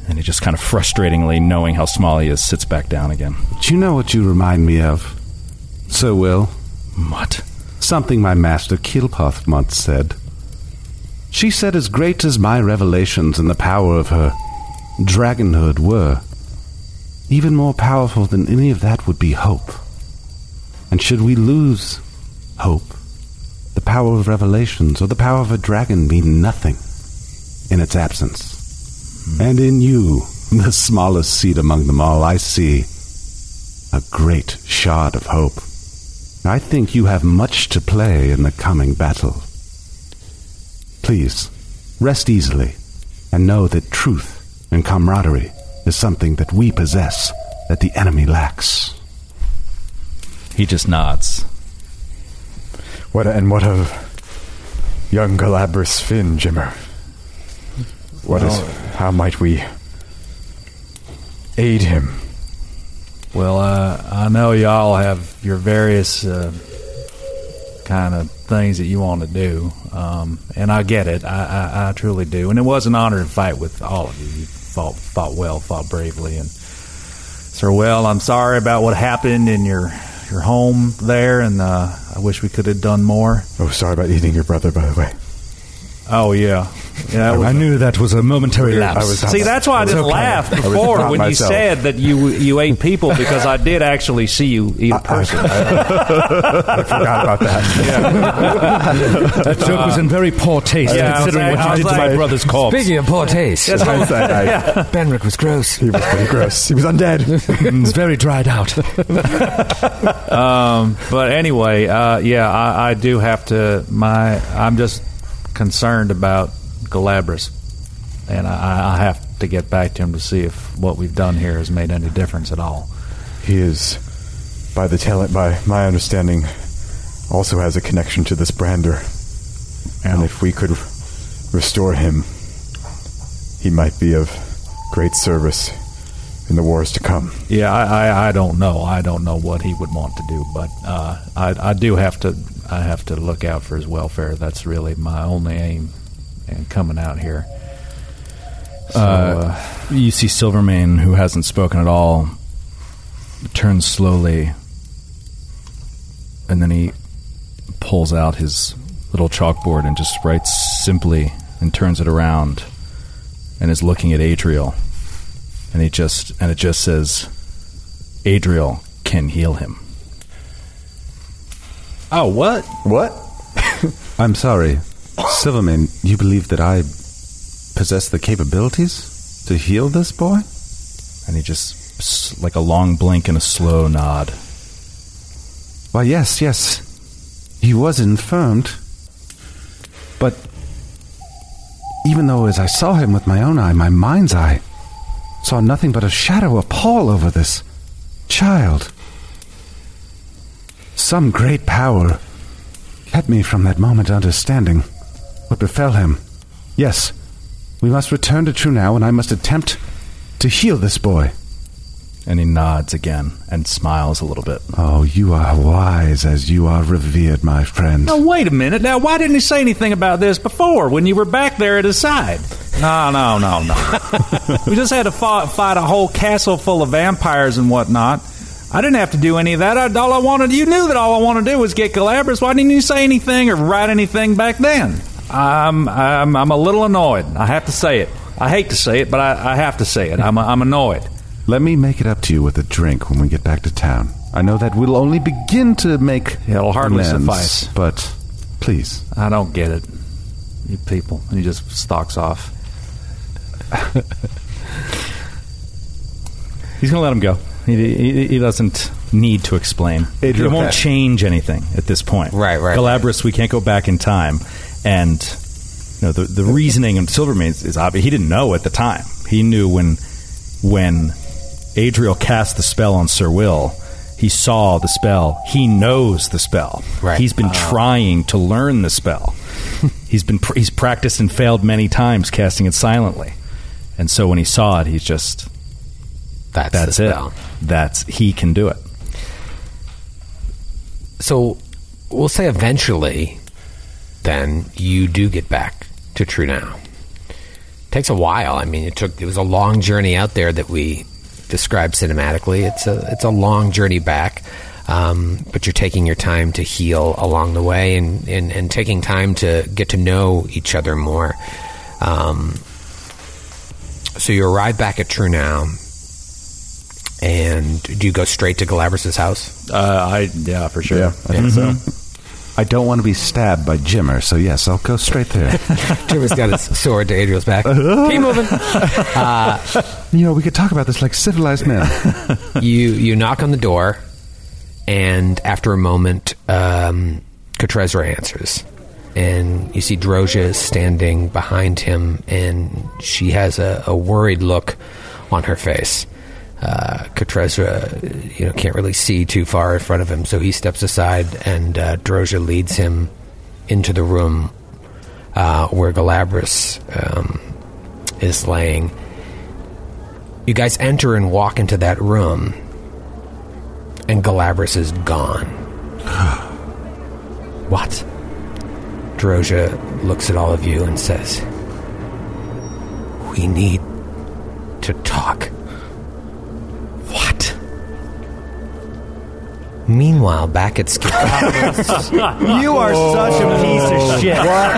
And he just kind of frustratingly, knowing how small he is, sits back down again. Do you know what you remind me of? So, Will, What? something my master Kilpoth once said. She said, as great as my revelations and the power of her dragonhood were, even more powerful than any of that would be hope. And should we lose hope, the power of revelations or the power of a dragon mean nothing in its absence. Hmm. And in you, the smallest seed among them all, I see a great shard of hope. I think you have much to play in the coming battle. Please, rest easily and know that truth and camaraderie is something that we possess that the enemy lacks. He just nods. What and what of young Galabras Finn, Jimmer? What is? How might we aid him? Well, uh, I know y'all have your various uh, kind of things that you want to do, um, and I get it. I, I, I truly do. And it was an honor to fight with all of you. Fought, fought well, fought bravely, and Sir Well, I'm sorry about what happened in your your home there, and uh, I wish we could have done more. Oh, sorry about eating your brother, by the way. Oh yeah, yeah. That I knew that was a momentary lapse. I was See, that's why I didn't laugh before not when you said that you you ate people because I did actually see you eat a person. I forgot about that. Yeah. that joke was in very poor taste, Yeah, I was considering like- what I you did was to my brother's corpse. Speaking of poor taste, Hindsight, I- Benrick was gross. he was pretty gross. He was undead. It's very dried out. <laughs> Um, but anyway, uh, yeah, I, I do have to. My, I'm just concerned about Galabras, and I, I have to get back to him to see if what we've done here has made any difference at all. he is, by the tell by my understanding, also has a connection to this Brander. And if we could restore him, he might be of great service in the wars to come. Yeah, I, I, I don't know. I don't know what he would want to do, but uh, I, I do have to. I have to look out for his welfare. That's really my only aim in coming out here. So, uh, you see Silvermane, who hasn't spoken at all, turns slowly, and then he pulls out his little chalkboard and just writes simply and turns it around and is looking at Adriel. And he just and it just says Adriel can heal him. Oh, what? What? <laughs> I'm sorry. Silvermane, you believe that I possess the capabilities to heal this boy? And he just like a long blink and a slow nod. Why, yes, yes. He was infirmed. But even though as I saw him with my own eye, my mind's eye, saw nothing but a shadow of pall over this child. Some great power kept me from that moment understanding what befell him. Yes, we must return to Trunau, and I must attempt to heal this boy. And he nods again and smiles a little bit. Oh, you are wise as you are revered, my friend. Now, wait a minute. Now, why didn't he say anything about this before when you were back there at his side? No, no, no, no. <laughs> we just had to fight, fight a whole castle full of vampires and whatnot. I didn't have to do any of that. I, all I wanted, you knew that all I wanted to do was get Galabras. Why didn't you say anything or write anything back then? I'm, I'm, I'm a little annoyed. I have to say it. I hate to say it, but I, I have to say it. I'm, I'm annoyed. Let me make it up to you with a drink when we get back to town. I know that will only begin to make It'll hardly amends, suffice. But please, I don't get it. You people. And he just stalks off. <laughs> He's going to let him go. He, he, he doesn't need to explain. It, Adriel won't change anything at this point. Right, right, Galabras, we can't go back in time. And you know, the, the reasoning of Silvermane is, is obvious. He didn't know at the time. He knew when when Adriel cast the spell on Sir Will, he saw the spell. He knows the spell. Right. He's been uh. trying to learn the spell. <laughs> he's been pr- he's practiced and failed many times casting it silently. And so when he saw it, he's just That's, that's it. spell. That's he can do it. So we'll say eventually, then you do get back to Trunau. It Takes a while. I mean, it took it was a long journey out there that we described cinematically. It's a it's a long journey back, um, but you're taking your time to heal along the way and, and, and taking time to get to know each other more. Um, so you arrive back at Trunau, and do you go straight to Galabras' house? Uh, I yeah, for sure. Yeah, I think so. I don't want to be stabbed by Jimmer, so yes, I'll go straight there. <laughs> Jim's got his sword to Adriel's back. Keep moving. <laughs> you know, we could talk about this like civilized men. <laughs> you you knock on the door, and after a moment, um, Katrezra answers, and you see Droja is standing behind him, and she has a, a worried look on her face. Uh, Katrezra, you know, can't really see too far in front of him, so he steps aside, and uh, Droja leads him into the room uh, where Galabras um, is laying. You guys enter and walk into that room, and Galabras is gone. <sighs> what? Droja looks at all of you and says, We need to talk. Meanwhile, back at Skip. <laughs> You are such a piece of shit. What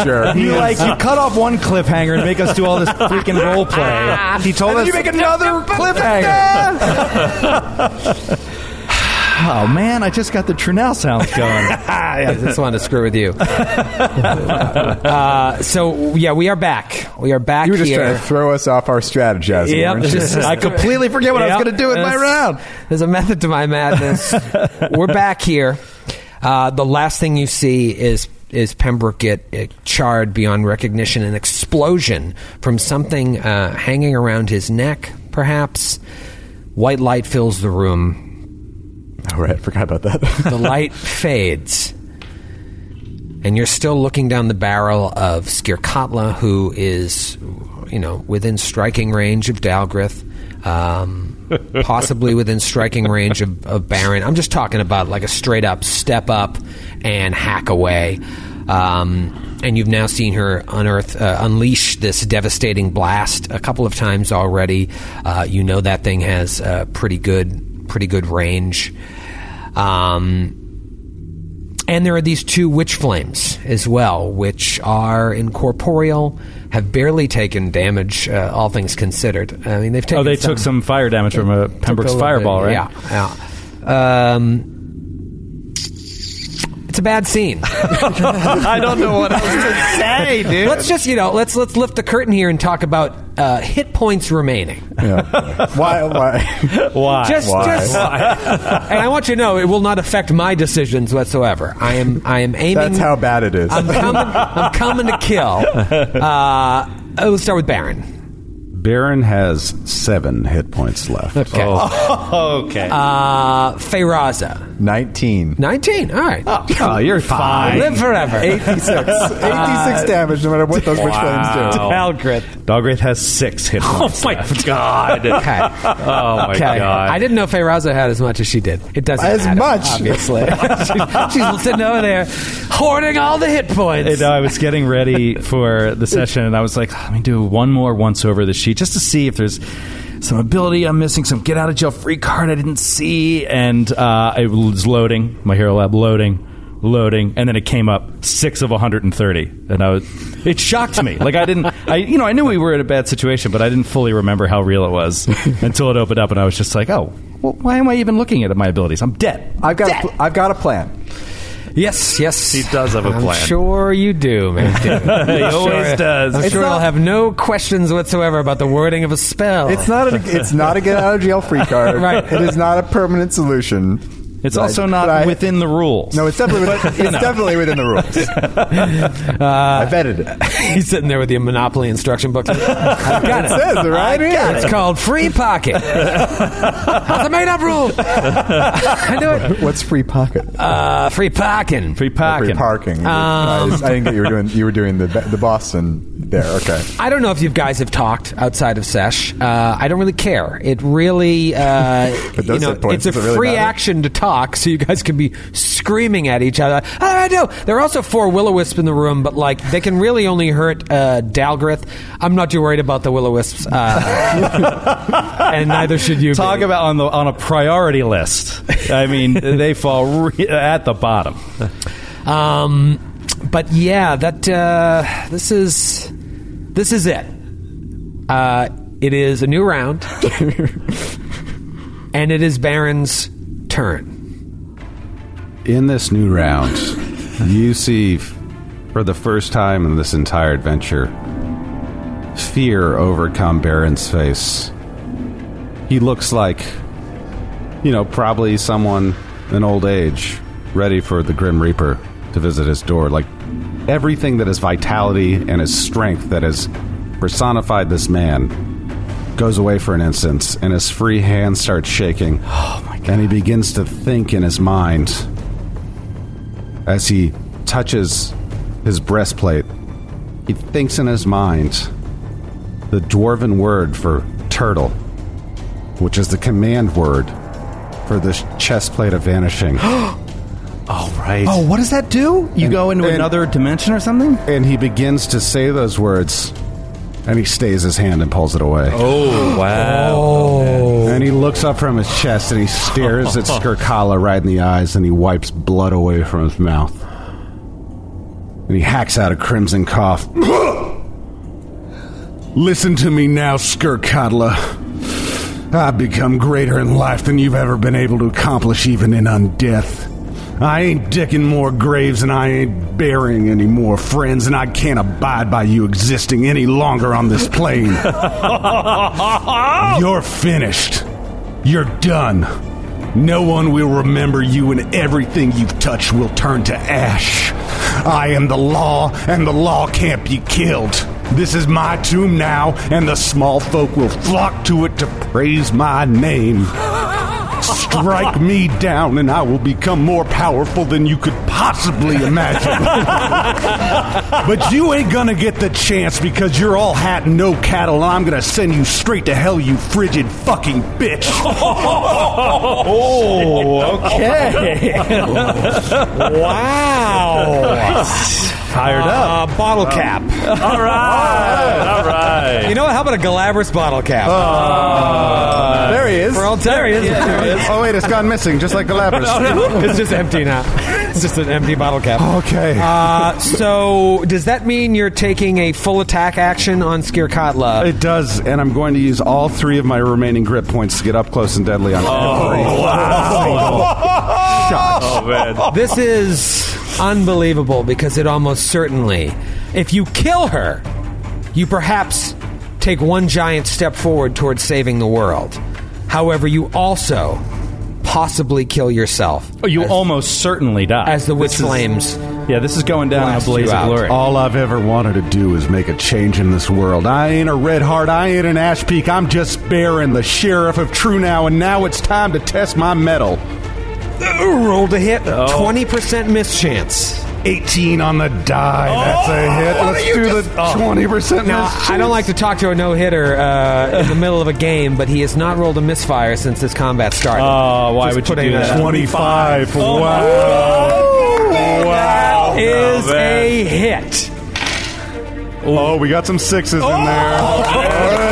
a jerk. You like you cut off one cliffhanger and make us do all this freaking role play. He told And us you make another <laughs> cliffhanger. <laughs> oh man, I just got the Trunel sounds going. <laughs> I just wanted to screw with you. <laughs> uh, so yeah, we are back. We are back You were just here. trying to throw us off our strategizing, Yep. weren't you? <laughs> I completely forget what I was going to do with my There's- round. There's a method to my madness. We're back here. Uh, the last thing you see is is Pembroke get uh, charred beyond recognition, an explosion from something uh, hanging around his neck, perhaps. White light fills the room. <laughs> All right, forgot about that. The <laughs> light fades. And you're still looking down the barrel of Skirkatla, who is, you know, within striking range of Dalgrith, um, <laughs> possibly within striking range of, of Baron. I'm just talking about like a straight up step up and hack away. Um, and you've now seen her unearth, uh, unleash this devastating blast a couple of times already. Uh, you know that thing has uh, pretty good, pretty good range. Um, and there are these two witch flames as well, which are incorporeal, have barely taken damage, uh, all things considered. I mean, they've taken. Oh, they took some fire damage from a Pembroke's a fireball, bit, right? Yeah, yeah. Um, it's a bad scene. <laughs> I don't know what else to say, dude. let's just you know let's let's lift the curtain here and talk about uh, hit points remaining. yeah. Why? Why? <laughs> Why? Just, Why? just, <laughs> and I want you to know it will not affect my decisions whatsoever. I am, I am aiming. That's how bad it is. I'm coming. I'm coming to kill. Uh, let's start with Baron. Baron has seven hit points left. Okay. <laughs> okay. Uh, Feyraza. 19. 19. All right. Oh, you're fine. Live forever. 86. <laughs> 86 damage, no matter what those witch flames do. Algrith. Dalgrith has six hit Oh points. my god! <laughs> Okay. Oh my Okay. god! I didn't know Feyraza had as much as she did. It doesn't As matter, much. obviously. she's, she's sitting over there hoarding all the hit points. And I was getting ready for the session, and I was like, let me do one more once over the sheet just to see if there's some ability I'm missing, some get out of jail free card I didn't see. And uh, it was loading, my Hero Lab loading, loading, and then it came up six of 130. And I was, it shocked me. Like I didn't, I, you know, I knew we were in a bad situation, but I didn't fully remember how real it was <laughs> until it opened up, and I was just like, oh, well, why am I even looking at my abilities? I'm dead. I've got, a, pl- I've got a plan. Yes, yes. He does have a I'm plan. sure you do, man. <laughs> He always does. I'm It's sure not- you'll have no questions whatsoever about the wording of a spell. It's not a, it's not a get out of jail free <laughs> card. Right. It is not a permanent solution. It's But also but not I- within the rules. No, it's definitely within, it's definitely within the rules. <laughs> I vetted it. <laughs> He's sitting there with the Monopoly instruction book. <laughs> I've got It it. says it right here. It's called free pocket. That's a made up rule. I knew it. What's free pocket? Uh, free parking. Free parking. Free packing. parking. I, just- I didn't get you were doing you were doing the the Boston there. Okay. I don't know if you guys have talked outside of Sesh. Uh, I don't really care. It really, uh, <laughs> But you know, points, it's a really free matter? action to talk, so you guys can be screaming at each other. I know there are also four will o wisp in the room, but like they can really only hurt uh, Dalgrith. I'm not too worried about the will o wisps, uh, <laughs> and neither should you. Talk be. about on the on a priority list. I mean, <laughs> they fall re- at the bottom. Um, but yeah, that uh, this is this is it. Uh, it is a new round, <laughs> and it is Baron's turn. In this new round, you see, f- for the first time in this entire adventure, fear overcome Baron's face. He looks like, you know, probably someone in old age, ready for the Grim Reaper to visit his door. Like everything that is vitality and his strength that has personified this man goes away for an instant, and his free hand starts shaking. <gasps> Oh my God. And he begins to think in his mind as he touches his breastplate. He thinks in his mind the dwarven word for turtle, which is the command word for this chest plate of vanishing. <gasps> <gasps> Oh Oh right. Oh, what does that do? You And- go into and- another dimension or something? and he begins to say those words, and he stays his hand and pulls it away. Oh wow! Oh. And he looks up from his chest and he stares at <laughs> Skirkatla right in the eyes and he wipes blood away from his mouth. And he hacks out a crimson cough. <laughs> Listen to me now, Skirkatla. I've become greater in life than you've ever been able to accomplish, even in undeath. I ain't dicking more graves and I ain't burying any more friends, and I can't abide by you existing any longer on this plane. <laughs> You're finished. You're done. No one will remember you, and everything you've touched will turn to ash. I am the law, and the law can't be killed. This is my tomb now, and the small folk will flock to it to praise my name. Strike me down, and I will become more powerful than you could possibly imagine. but you ain't gonna get the chance because you're all hat and no cattle, and I'm gonna send you straight to hell, you frigid fucking bitch. Oh, okay. Wow! Fired up. Uh, bottle cap. All right, all right. You know what? How about a Galabras bottle cap? there he is. For all there he is. There he is. <laughs> oh wait, it's gone missing, just like the Lapras. <laughs> it's just empty now. It's just an empty bottle cap. Okay. Uh, so, does that mean you're taking a full attack action on Skirkatla? It does, and I'm going to use all three of my remaining grit points to get up close and deadly on every shot. Oh man. This is unbelievable because it almost certainly, if you kill her, you perhaps take one giant step forward towards saving the world. However, you also possibly kill yourself. Oh, you as, almost certainly die. as the witch This is- flames. Yeah, this is going down in a blaze of glory. All I've ever wanted to do is make a change in this world. I ain't a red heart, I ain't an ash peak. I'm just Baron, the sheriff of Trunau, and now it's time to test my mettle. rolled a hit. Oh. Twenty percent miss chance. 18 on the die. That's a hit. Let's do the 20% Now, miss I don't like to talk to a no hitter uh, in the middle of a game, but he has not rolled a misfire since this combat started. Oh, why Just would you putting do that that? 25. Oh, wow. That is Oh, man. a hit. Oh, we got some sixes in there.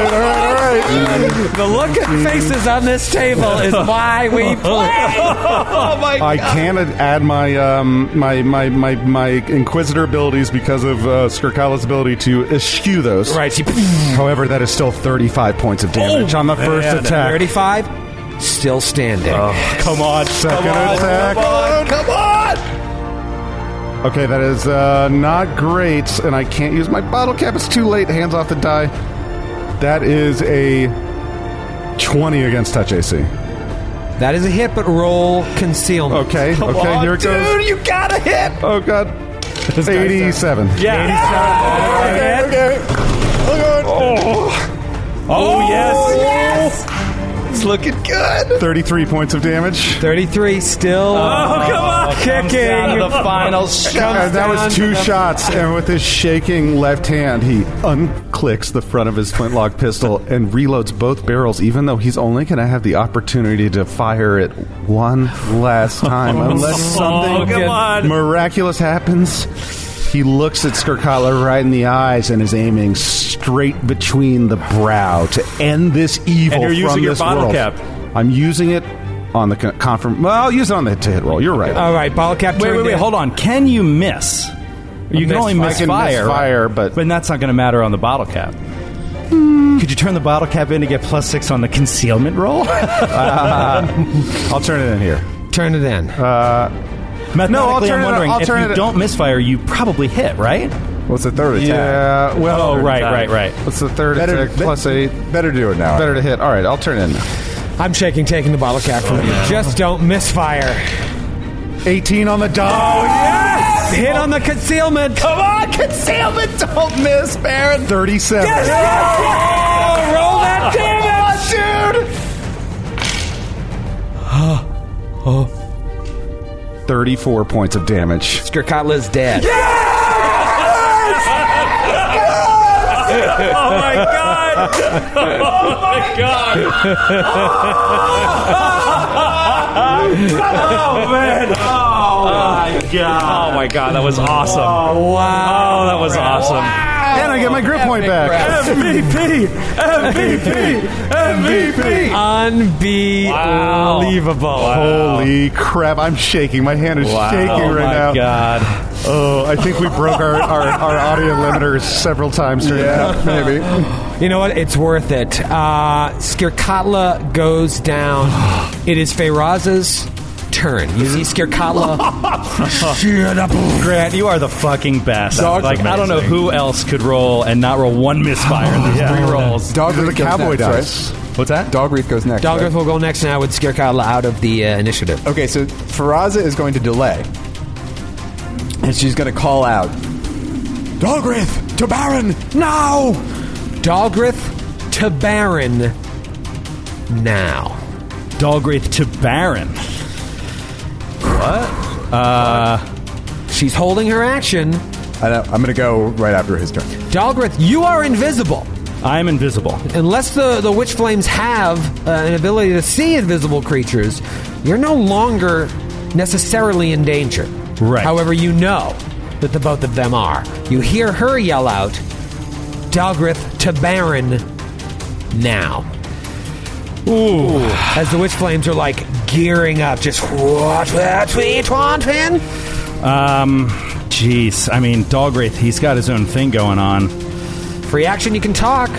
The look at faces on this table is why we <laughs> play. Oh my God. I can add my um, my, my my my inquisitor abilities because of uh, Skirkatla's ability to eschew those. Right, she However, that is still 35 points of damage on the first man. attack. 35, still standing. Come on, Second come on, attack. Come on, come on. Okay, that is uh, not great, and I can't use my bottle cap. It's too late. Hands off the die. That is a 20 against touch AC. That is a hit, but roll concealment. Okay, okay, on, here it goes. dude, you got a hit. Oh god, 87. Yeah. Okay, okay. Oh. oh, yes. Oh, yes. It's looking good. 33 points of damage. 33, still Oh, come oh, on. kicking. Down to the final shot. And that was two the- shots, and with his shaking left hand, he unclicks the front of his flintlock pistol and reloads both barrels, even though he's only going to have the opportunity to fire it one last time, <laughs> oh, unless something come on. miraculous happens. He looks at Skirkatla right in the eyes and is aiming straight between the brow to end this evil And you're from using your this bottle world. cap. I'm using it on the con- confirm. Well, I'll use it on the hit roll. You're right. All right, bottle cap Wait, wait, wait. in. Hold on. Can you miss? You can only miss can fire. misfire, but- but that's not going to matter on the bottle cap. Hmm. Could you turn the bottle cap in to get plus six on the concealment roll? <laughs> Uh, I'll turn it in here. Turn it in. Uh, Mathematically, turn I'm it- wondering I'll if turn you it- don't misfire, you probably hit, right? What's the third attack? Yeah. Well, Oh, right, attack. right, right. What's the third Better, attack? Plus eight. Better do it now. Better to hit. All right, I'll turn in. I'm shaking, taking the bottle cap from you. Just don't misfire. 18 on the die. Oh, hit on the concealment. Come on, concealment. Don't miss, Baron. 37. Oh, roll that damage, dude. <gasps> Oh, oh. 34 points of damage. Skirkatla's dead. Oh my god! Oh my god! oh man! Oh my god! Oh my god! That was awesome! Oh, wow. Oh, that was awesome! And I get my grit point back. MVP! MVP! MVP! Unbelievable. Holy crap, I'm shaking. My hand is shaking right now. oh my now. god! Oh, I think we broke our, our, our audio limiters several times during that. Maybe. You know what? It's worth it. Uh, Skirkatla goes down. It is Feyraz's turn. You see Skirkatla. <laughs> Grant, you are the fucking best. Dog's like I don't know who else could roll and not roll one misfire <laughs> in those three rolls. Dog These are the cowboy next, dice. right? What's that? Dog Wreath goes next. Dalgrith right? will go next now with Skirkatla out of the uh, initiative. Okay, so Feyraza is going to delay. And she's going to call out, Dalgrith, to Baron, now! Dalgrith to Baron now. Dalgrith to Baron. She's holding her action. I know, I'm going to go right after his turn. Dalgrith, you are invisible. I am invisible. Unless the, the Witch Flames have uh, an ability to see invisible creatures, you're no longer necessarily in danger. Right. However, you know that the both of them are. You hear her yell out, Dalgrith to Baron now. Ooh. As the Witch Flames are like gearing up, just what, what, tweet, what, twin? Um, jeez. I mean, Dalgrith, he's got his own thing going on. Free action, you can talk.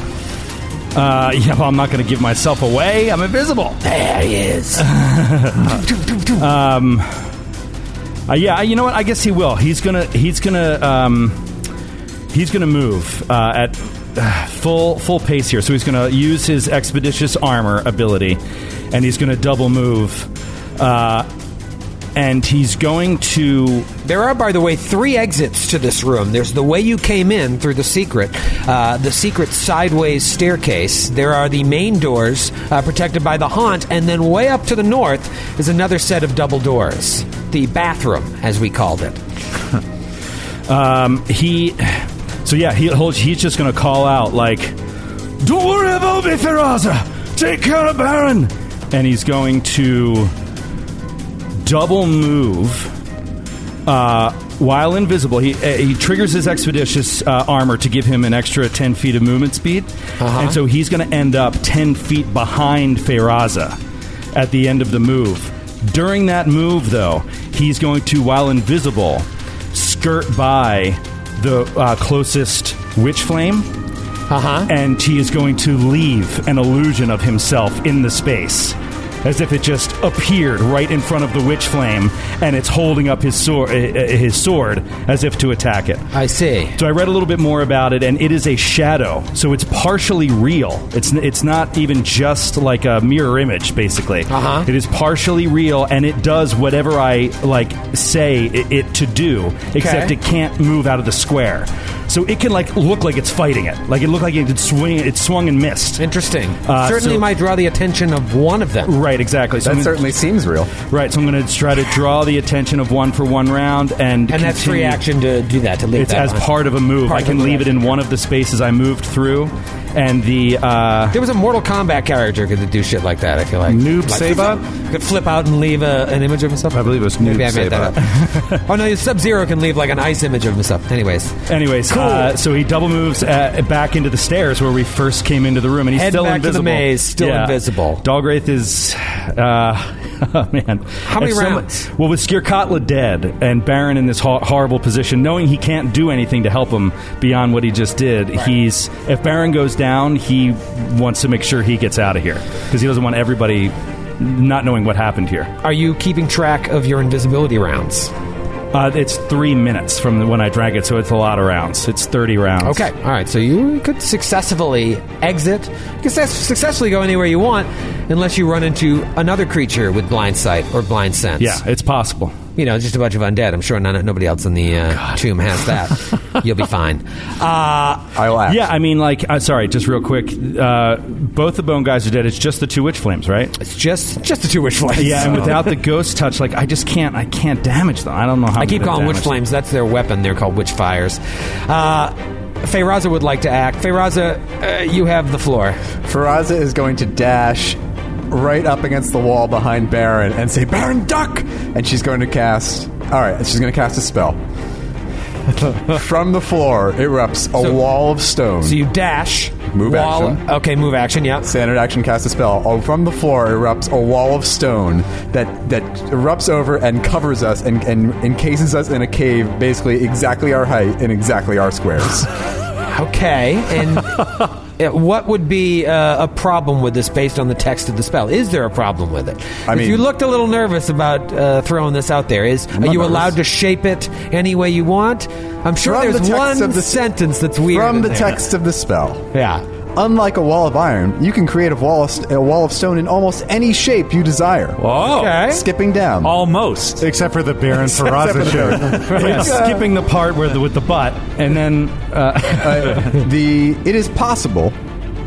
Uh, yeah, well, I'm not going to give myself away. I'm invisible. There he is. <laughs> Uh, yeah, you know what? I guess he will. He's gonna. He's gonna. Um, he's gonna move uh, at <sighs> full full pace here. So he's gonna use his expeditious armor ability, and he's gonna double move. Uh, and he's going to There are, by the way, three exits to this room. There's the way you came in through the secret, uh, the secret sideways staircase. There are the main doors uh, protected by the haunt, and then way up to the north is another set of double doors. The bathroom, as we called it. <laughs> Um, he. So yeah, he, he's just going to call out like, "Don't worry about me, Feyraza. Take care of Baron." And he's going to double move uh, while invisible. He uh, he triggers his expeditious uh, armor to give him an extra ten feet of movement speed, and so he's going to end up ten feet behind Feyraza at the end of the move. During that move, though, he's going to, while invisible, skirt by the uh, closest witch flame, Uh huh. and he is going to leave an illusion of himself in the space. As if it just appeared right in front of the witch flame, and it's holding up his sword, uh, uh, his sword, as if to attack it. I see. So I read a little bit more about it, and it is a shadow, so it's partially real. It's it's not even just like a mirror image, basically. Uh-huh. It is partially real, and it does whatever I like say it, it to do, except it can't move out of the square. So it can like look like it's fighting it, like it looked like it did swing, it swung and missed. Interesting. Uh, Certainly so- might draw the attention of one of them. Right, exactly. So I'm That gonna- certainly seems real. right. So I'm going to try to draw the attention of one for one round, and And that's free action to do that, to leave It's that as on. part of a move. Part I can a leave it in one of the spaces I moved through, and the uh, There was a Mortal Kombat character could do shit like that. I feel like Noob like, Saibot? could flip out and leave a, an image of himself. I believe it was Maybe Noob I made that up. <laughs> oh no, Sub Zero can leave like an ice image of himself. Anyways, Anyways, Cool. uh, so he double moves uh, back into the stairs where we first came into the room, and he's Head still back to the invisible. maze, still Yeah. invisible. Dalgrith is, uh, <laughs> oh man, How many someone- rounds? well, with Skirkatla dead and Baron in this ho- horrible position, knowing he can't do anything to help him beyond what he just did, he's if Baron goes down, he wants to make sure he gets out of here because he doesn't want everybody not knowing what happened here. are you keeping track of your invisibility rounds? Uh, it's three minutes from when I drag it, so it's a lot of rounds. It's thirty rounds. Okay, all right. So you could successfully exit. You success- successfully go anywhere you want, unless you run into another creature with blind sight or blind sense. Yeah, it's possible. You know, just a bunch of undead. I'm sure none, nobody else in the uh, tomb has that. <laughs> You'll be fine. Uh, I will ask. Yeah, I mean, like, uh, sorry, just real quick. Uh, both the bone guys are dead. It's just the two witch flames, right? it's just just the two witch flames. Yeah, and without the ghost touch, like, I just can't. I can't damage them. I don't know how. I I'm keep gonna calling witch damage flames. That's their weapon. They're called witch fires. Uh, Feyraza would like to act. Feyraza, uh, you have the floor. Feyraza is going to dash right up against the wall behind Baron and say, Baron, duck! And she's going to cast. All right, she's going to cast a spell. <laughs> From the floor erupts a So- wall of stone. So you dash. Move wall, action. Okay, move action. Yeah. Standard action cast a spell. Oh, from the floor erupts a wall of stone that, that erupts over and covers us and, and encases us in a cave basically exactly our height and exactly our squares. <laughs> Okay, and <laughs> what would be uh, a problem with this based on the text of the spell? Is there a problem with it? I If mean- you looked a little nervous about uh, throwing this out there. Is are not you nervous. allowed to shape it any way you want? I'm sure From the there's text one of the- sentence that's weird. From in the there. text of the spell. Yeah. Unlike a wall of iron, you can create a wall of, st- a wall of stone in almost any shape you desire. Whoa. Okay. Skipping down. Almost. Except for the Baron Except for show. <laughs> Yeah, skipping the part where the, with the butt, and then uh, <laughs> Uh, the it is possible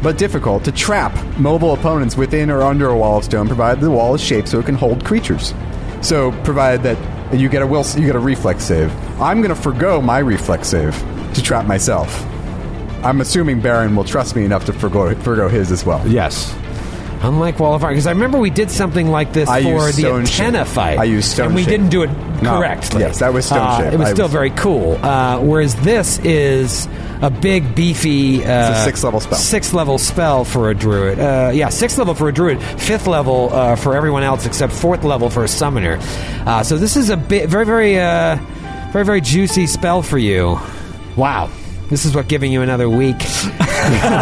but difficult to trap mobile opponents within or under a wall of stone provided the wall is shaped so it can hold creatures so provided that you get a will you get a reflex save i'm going to forego my reflex save to trap myself i'm assuming baron will trust me enough to forgo, forgo his as well Yes. Unlike Wall of Fire, because I remember we did something like this I for used the Stone antenna Shape. fight. I used Stone and we Shape. didn't do it No. correctly. Yes, that was Stone Uh, Shape. It was I still was- very cool. Uh, whereas this is a big, beefy, uh, It's a sixth level spell. Sixth level spell for a druid. Uh, yeah, sixth level for a druid. Fifth level uh, for everyone else except fourth level for a summoner. Uh, so this is a bit very, very, uh, very, very juicy spell for you. Wow. This is what giving you another week.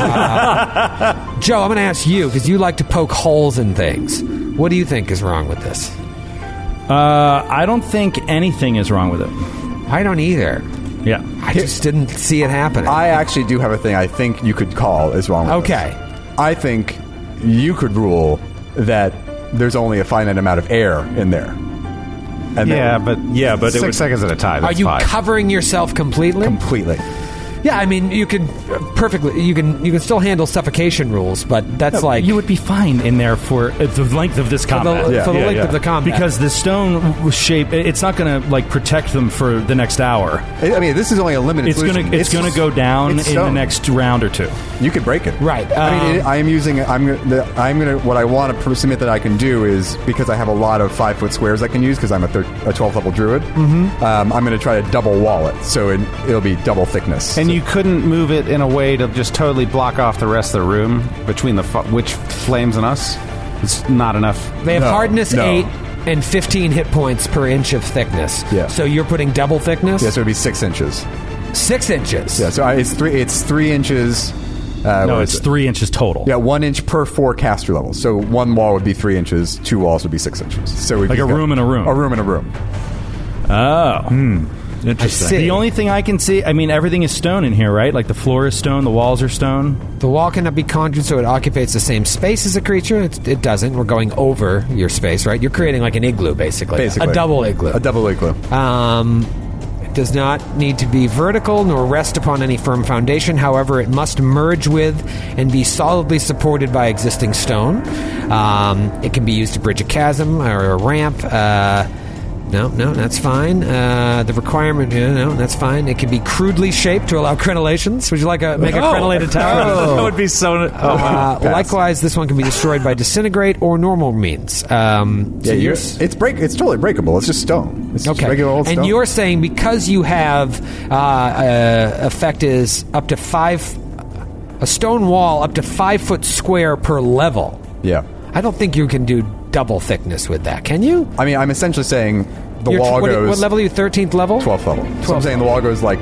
Uh, <laughs> Joe, I'm going to ask you because you like to poke holes in things. What do you think is wrong with this? uh, I don't think anything is wrong with it. I don't either. Yeah. I just didn't see it happening. i actually do have a thing i think you could call is wrong with Okay. this. i think you could rule that there's only a finite amount of air in there And yeah, then but Yeah, but it six would- seconds at a time. Are that's you fine. covering yourself completely? completely. Yeah, I mean, you can uh, perfectly. You can you can still handle suffocation rules, but that's like you would be fine in there for uh, the length of this for the, combat. Yeah. for the Yeah, length yeah. of the combat. because the stone shape, it's not going to like protect them for the next hour. I I mean, this is only a limited. It's going to it's, going to go down in it's the stone. next round or two. You could break it, Right, I mean, um, it, I am using. I'm. gonna- The, I'm gonna. What I want to submit that I can do is because I have a lot of five foot squares I can use because I'm a, thir- a 12th level druid. Mm-hmm. Um, I'm going to try to double wall it, so it, it'll be double thickness. And So- you couldn't move it in a way to just totally block off the rest of the room between the fu- witch flames and us. It's not enough. they have No, hardness no. eight and 15 hit points per inch of thickness. Yeah. So you're putting double thickness. Yeah, so it'd be six inches. Six inches. Yeah, so I, it's three. It's three inches. Uh, No, what it's it? three inches total. Yeah, one inch per four caster levels. So one wall would be three inches. Two walls would be six inches. So we've Like a got- room in a room. A room in a room. Oh. Interesting. The only thing I can see, I mean, everything is stone in here, right? Like the floor is stone, the walls are stone. The wall cannot be conjured so it occupies the same space as a creature. It, it doesn't. We're going over your space, right? You're creating like an igloo, basically. Basically, A double igloo. A double igloo. Um, it does not need to be vertical nor rest upon any firm foundation. However, it must merge with and be solidly supported by existing stone. Um, it can be used to bridge a chasm or a ramp. Uh, no, no, that's fine. Uh, the requirement, yeah, no, that's fine. It can be crudely shaped to allow crenellations. Would you like to make a crenellated tower? <laughs> Oh. that would be so. Oh, Uh, <laughs> likewise, this one can be destroyed by disintegrate or normal means. Um, so Yeah, you're, it's break. It's totally breakable. It's just stone. It's just Okay. regular old and you're saying because you have uh, uh, effect is up to five, a stone wall up to five foot square per level. yeah. I don't think you can do double thickness with that. Can you? I mean, I'm essentially saying the You're- wall what, goes what level are you? Thirteenth level. 12th level. So I'm 12th saying the wall goes like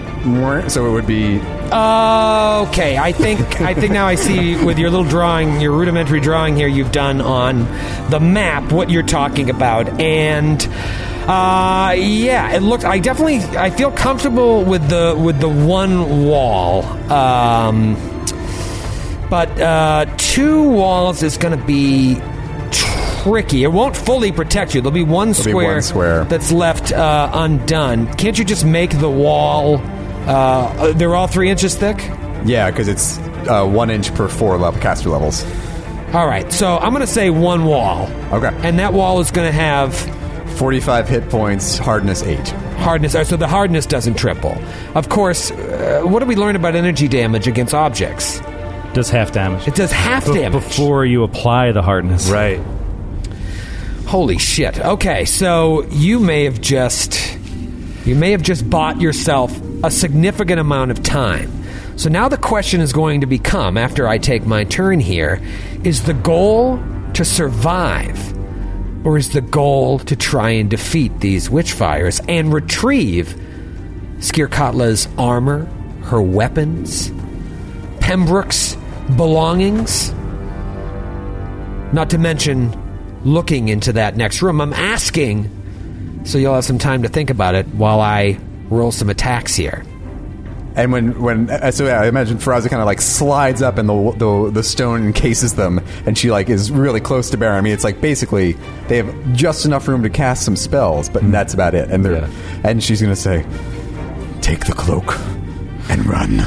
so it would be Okay, I think I think now I see with your little drawing, your rudimentary drawing here you've done on the map what you're talking about, and uh, yeah, it looks. I definitely I feel comfortable with the with the one wall. Um, but uh, two walls is going to be tricky. It won't fully protect you. There'll be one be square, one square. that's left uh, undone. Can't you just make the wall? Uh, they're all three inches thick. yeah because it's uh, one inch per four level caster levels. All right, so I'm going to say one wall. Okay. and that wall is going to have 45 hit points, hardness eight. hardness. uh, So the hardness doesn't triple. Of course, uh, what do we learn about energy damage against objects? Does half damage. It does half Be- damage. Before you apply the hardness. right. Holy shit. Okay, so you may have just you may have just bought yourself a significant amount of time. So now the question is going to become after I take my turn here, is the goal to survive or is the goal to try and defeat these witchfires and retrieve Skirkatla's armor, her weapons, Pembroke's belongings? Not to mention looking into that next room. I'm asking, so you'll have some time to think about it while I roll some attacks here. And when when uh, so yeah, I imagine Feyraza kind of like slides up and the, the the stone encases them, and she like is really close to Baron. I mean, it's like basically they have just enough room to cast some spells, but that's about it. And they're and she's gonna say, "Take the cloak and run."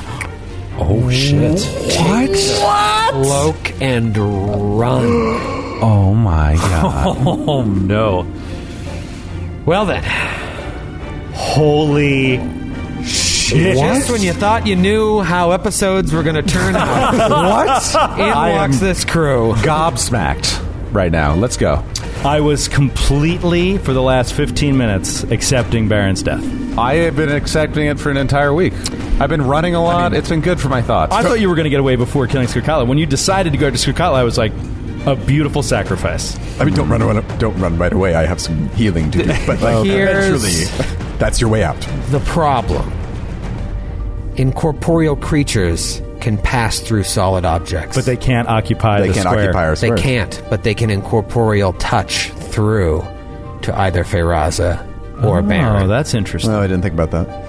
Oh shit! What? What? Cloak and run. <gasps> <gasps> Oh my <laughs> god. Oh no. Well then, Holy shit. just when you thought you knew how episodes were going to turn out, <laughs> what? in I walks am this crew. gobsmacked right now. Let's go. I was completely, for the last 15 minutes, accepting Baron's death. I have been accepting it for an entire week. I've been running a lot. it's been good for my thoughts. I thought you were going to get away before killing Skirkatla. When you decided to go to Skirkatla, I was like, a beautiful sacrifice. I mean, don't run, run don't run right away. I have some healing to do, but like <laughs> eventually, that's your way out. The problem: incorporeal creatures can pass through solid objects, But they can't occupy They the can't square. occupy our They can't, but they can incorporeal touch through to either Feyraza or Oh, Baron. Oh, that's interesting. Well, I didn't think about that.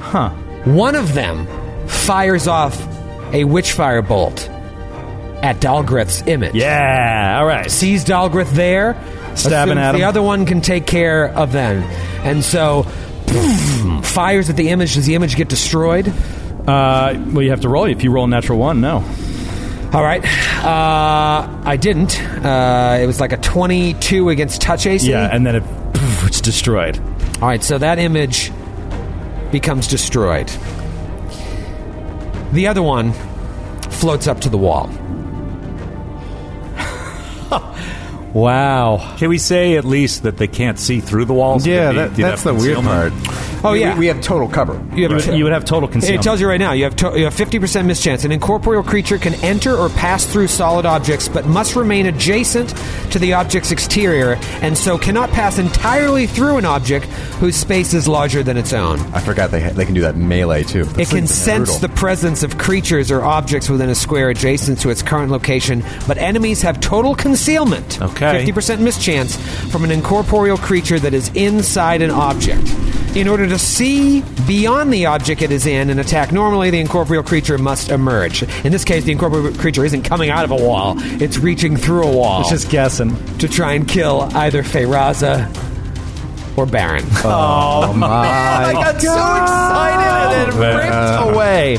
Huh. One of them fires off a witchfire bolt at Dalgrith's image. Yeah, all right. Sees Dalgrith there, Stabbing assumes at him. The other one can take care of them, and so fires at the image. Does the image get destroyed? Uh, well, you have to roll. If you roll a natural one, no. All right. Uh, I didn't. Uh, it was like a 22 against touch AC. Yeah, and then it, it's destroyed. All right, so that image becomes destroyed. The other one floats up to the wall. Wow. Can we say at least that they can't see through the walls? Yeah, that, that's the weird part. Concealment? Oh yeah, we, have total cover. you have, You would have total concealment. It tells you right now you have to, you have fifty percent mischance. An incorporeal creature can enter or pass through solid objects, but must remain adjacent to the object's exterior, and so cannot pass entirely through an object whose space is larger than its own. I forgot they ha- they can do that melee too. It can like sense brutal. the presence of creatures or objects within a square adjacent to its current location, but enemies have total concealment. Okay. 50% mischance from an incorporeal creature that is inside an object. In order to see beyond the object it is in and attack normally, the incorporeal creature must emerge. In this case, the incorporeal creature isn't coming out of a wall, it's reaching through a wall It's just guessing. to try and kill either Feyraza or Baron. <laughs> Oh, oh my! I got so excited and it ripped away.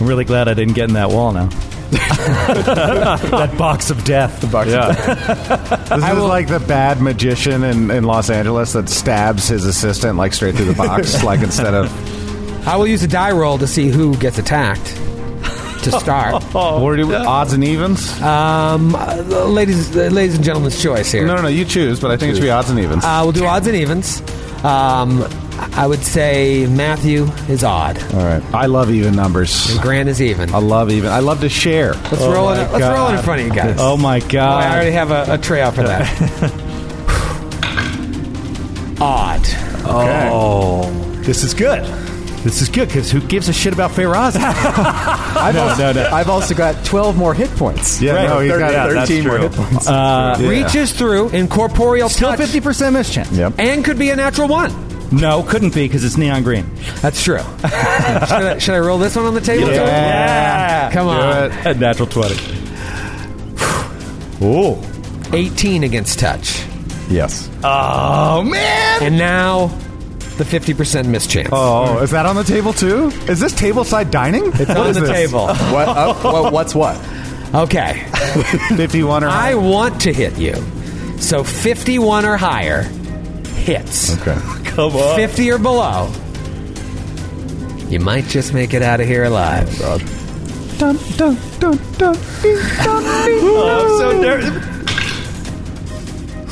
I'm really glad I didn't get in that wall now. <laughs> that box of death. The box Yeah. This is like the bad magician in, in Los Angeles that stabs his assistant like straight through the box, <laughs> like instead of I will use a die roll to see who gets attacked to start. <laughs> what do we- odds and evens. Um, uh, ladies, uh, ladies and gentlemen's choice here. no, no, no, you choose, but I think it should be odds and evens. Uh, we'll do odds and evens. Um, I would say Matthew is odd. All right, I love even numbers. And Grant is even. I love even. I love to share. Let's roll it. Let's roll it in front of you guys. Oh my Oh, god! I already have a, a tray out for that. <laughs> odd. Oh, this is good. This is good because who gives a shit about Feyraza? <laughs> I've, also, no, no. I've also got 12 more hit points. Yeah, no, he's got- yeah, 13 more hit points. Uh, Reaches through incorporeal Still touch fifty percent mischance. yep. and could be a natural one. No, couldn't be because it's neon green. That's true. <laughs> should, I, should I roll this one on the table? too? Yeah. Come on. A natural twenty. Ooh. 18 against touch. Yes. Oh man! And now the 50% mischance. Oh, is that on the table too? Is this tableside dining? it's on the table. <laughs> What? Uh, what? What's what? Okay. <laughs> Fifty-one or I want to hit you. So 51 or higher hits. Okay. <laughs> Come on. 50 or below. You might just make it out of here alive. dun dun dun dun ding, dun, ding. <laughs> Oh, so nervous.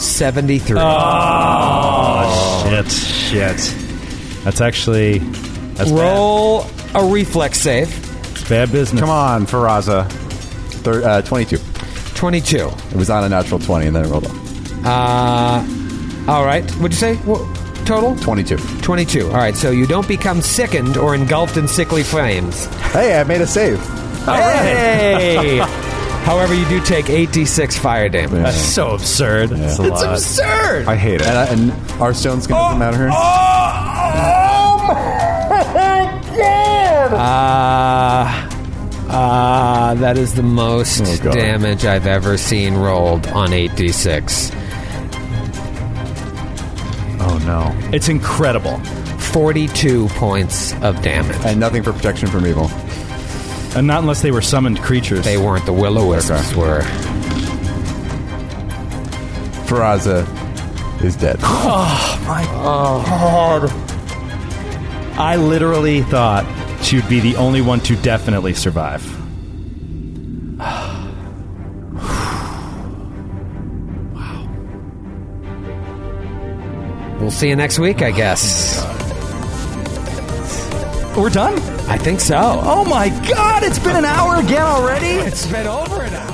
73. Oh, shit. Shit. That's actually that's Roll a reflex save. bad. It's bad business. Come on, Feyraza. Thir- uh, 22. 22. It was on a natural 20 and then it rolled up. Uh, all right. What'd you say? What, total? 22. 22. All right. So you don't become sickened or engulfed in sickly flames. Hey, I made a save. Hey! <laughs> However, you do take 8d6 fire damage. That's so absurd. It's absurd! I hate it. And, I, and our stone's going to come out of her. Uh, uh, that is the most Oh, damage I've ever seen rolled on 8d6. Oh no. It's incredible. 42 points of damage. And nothing for protection from evil. And not unless they were summoned creatures. They weren't, the will wisps were. Feyraza is dead. <gasps> Oh my god. I literally thought she would be the only one to definitely survive. We'll see you next week, I guess. We're done? I think so. Oh my god, it's been an hour again already? It's been over an hour.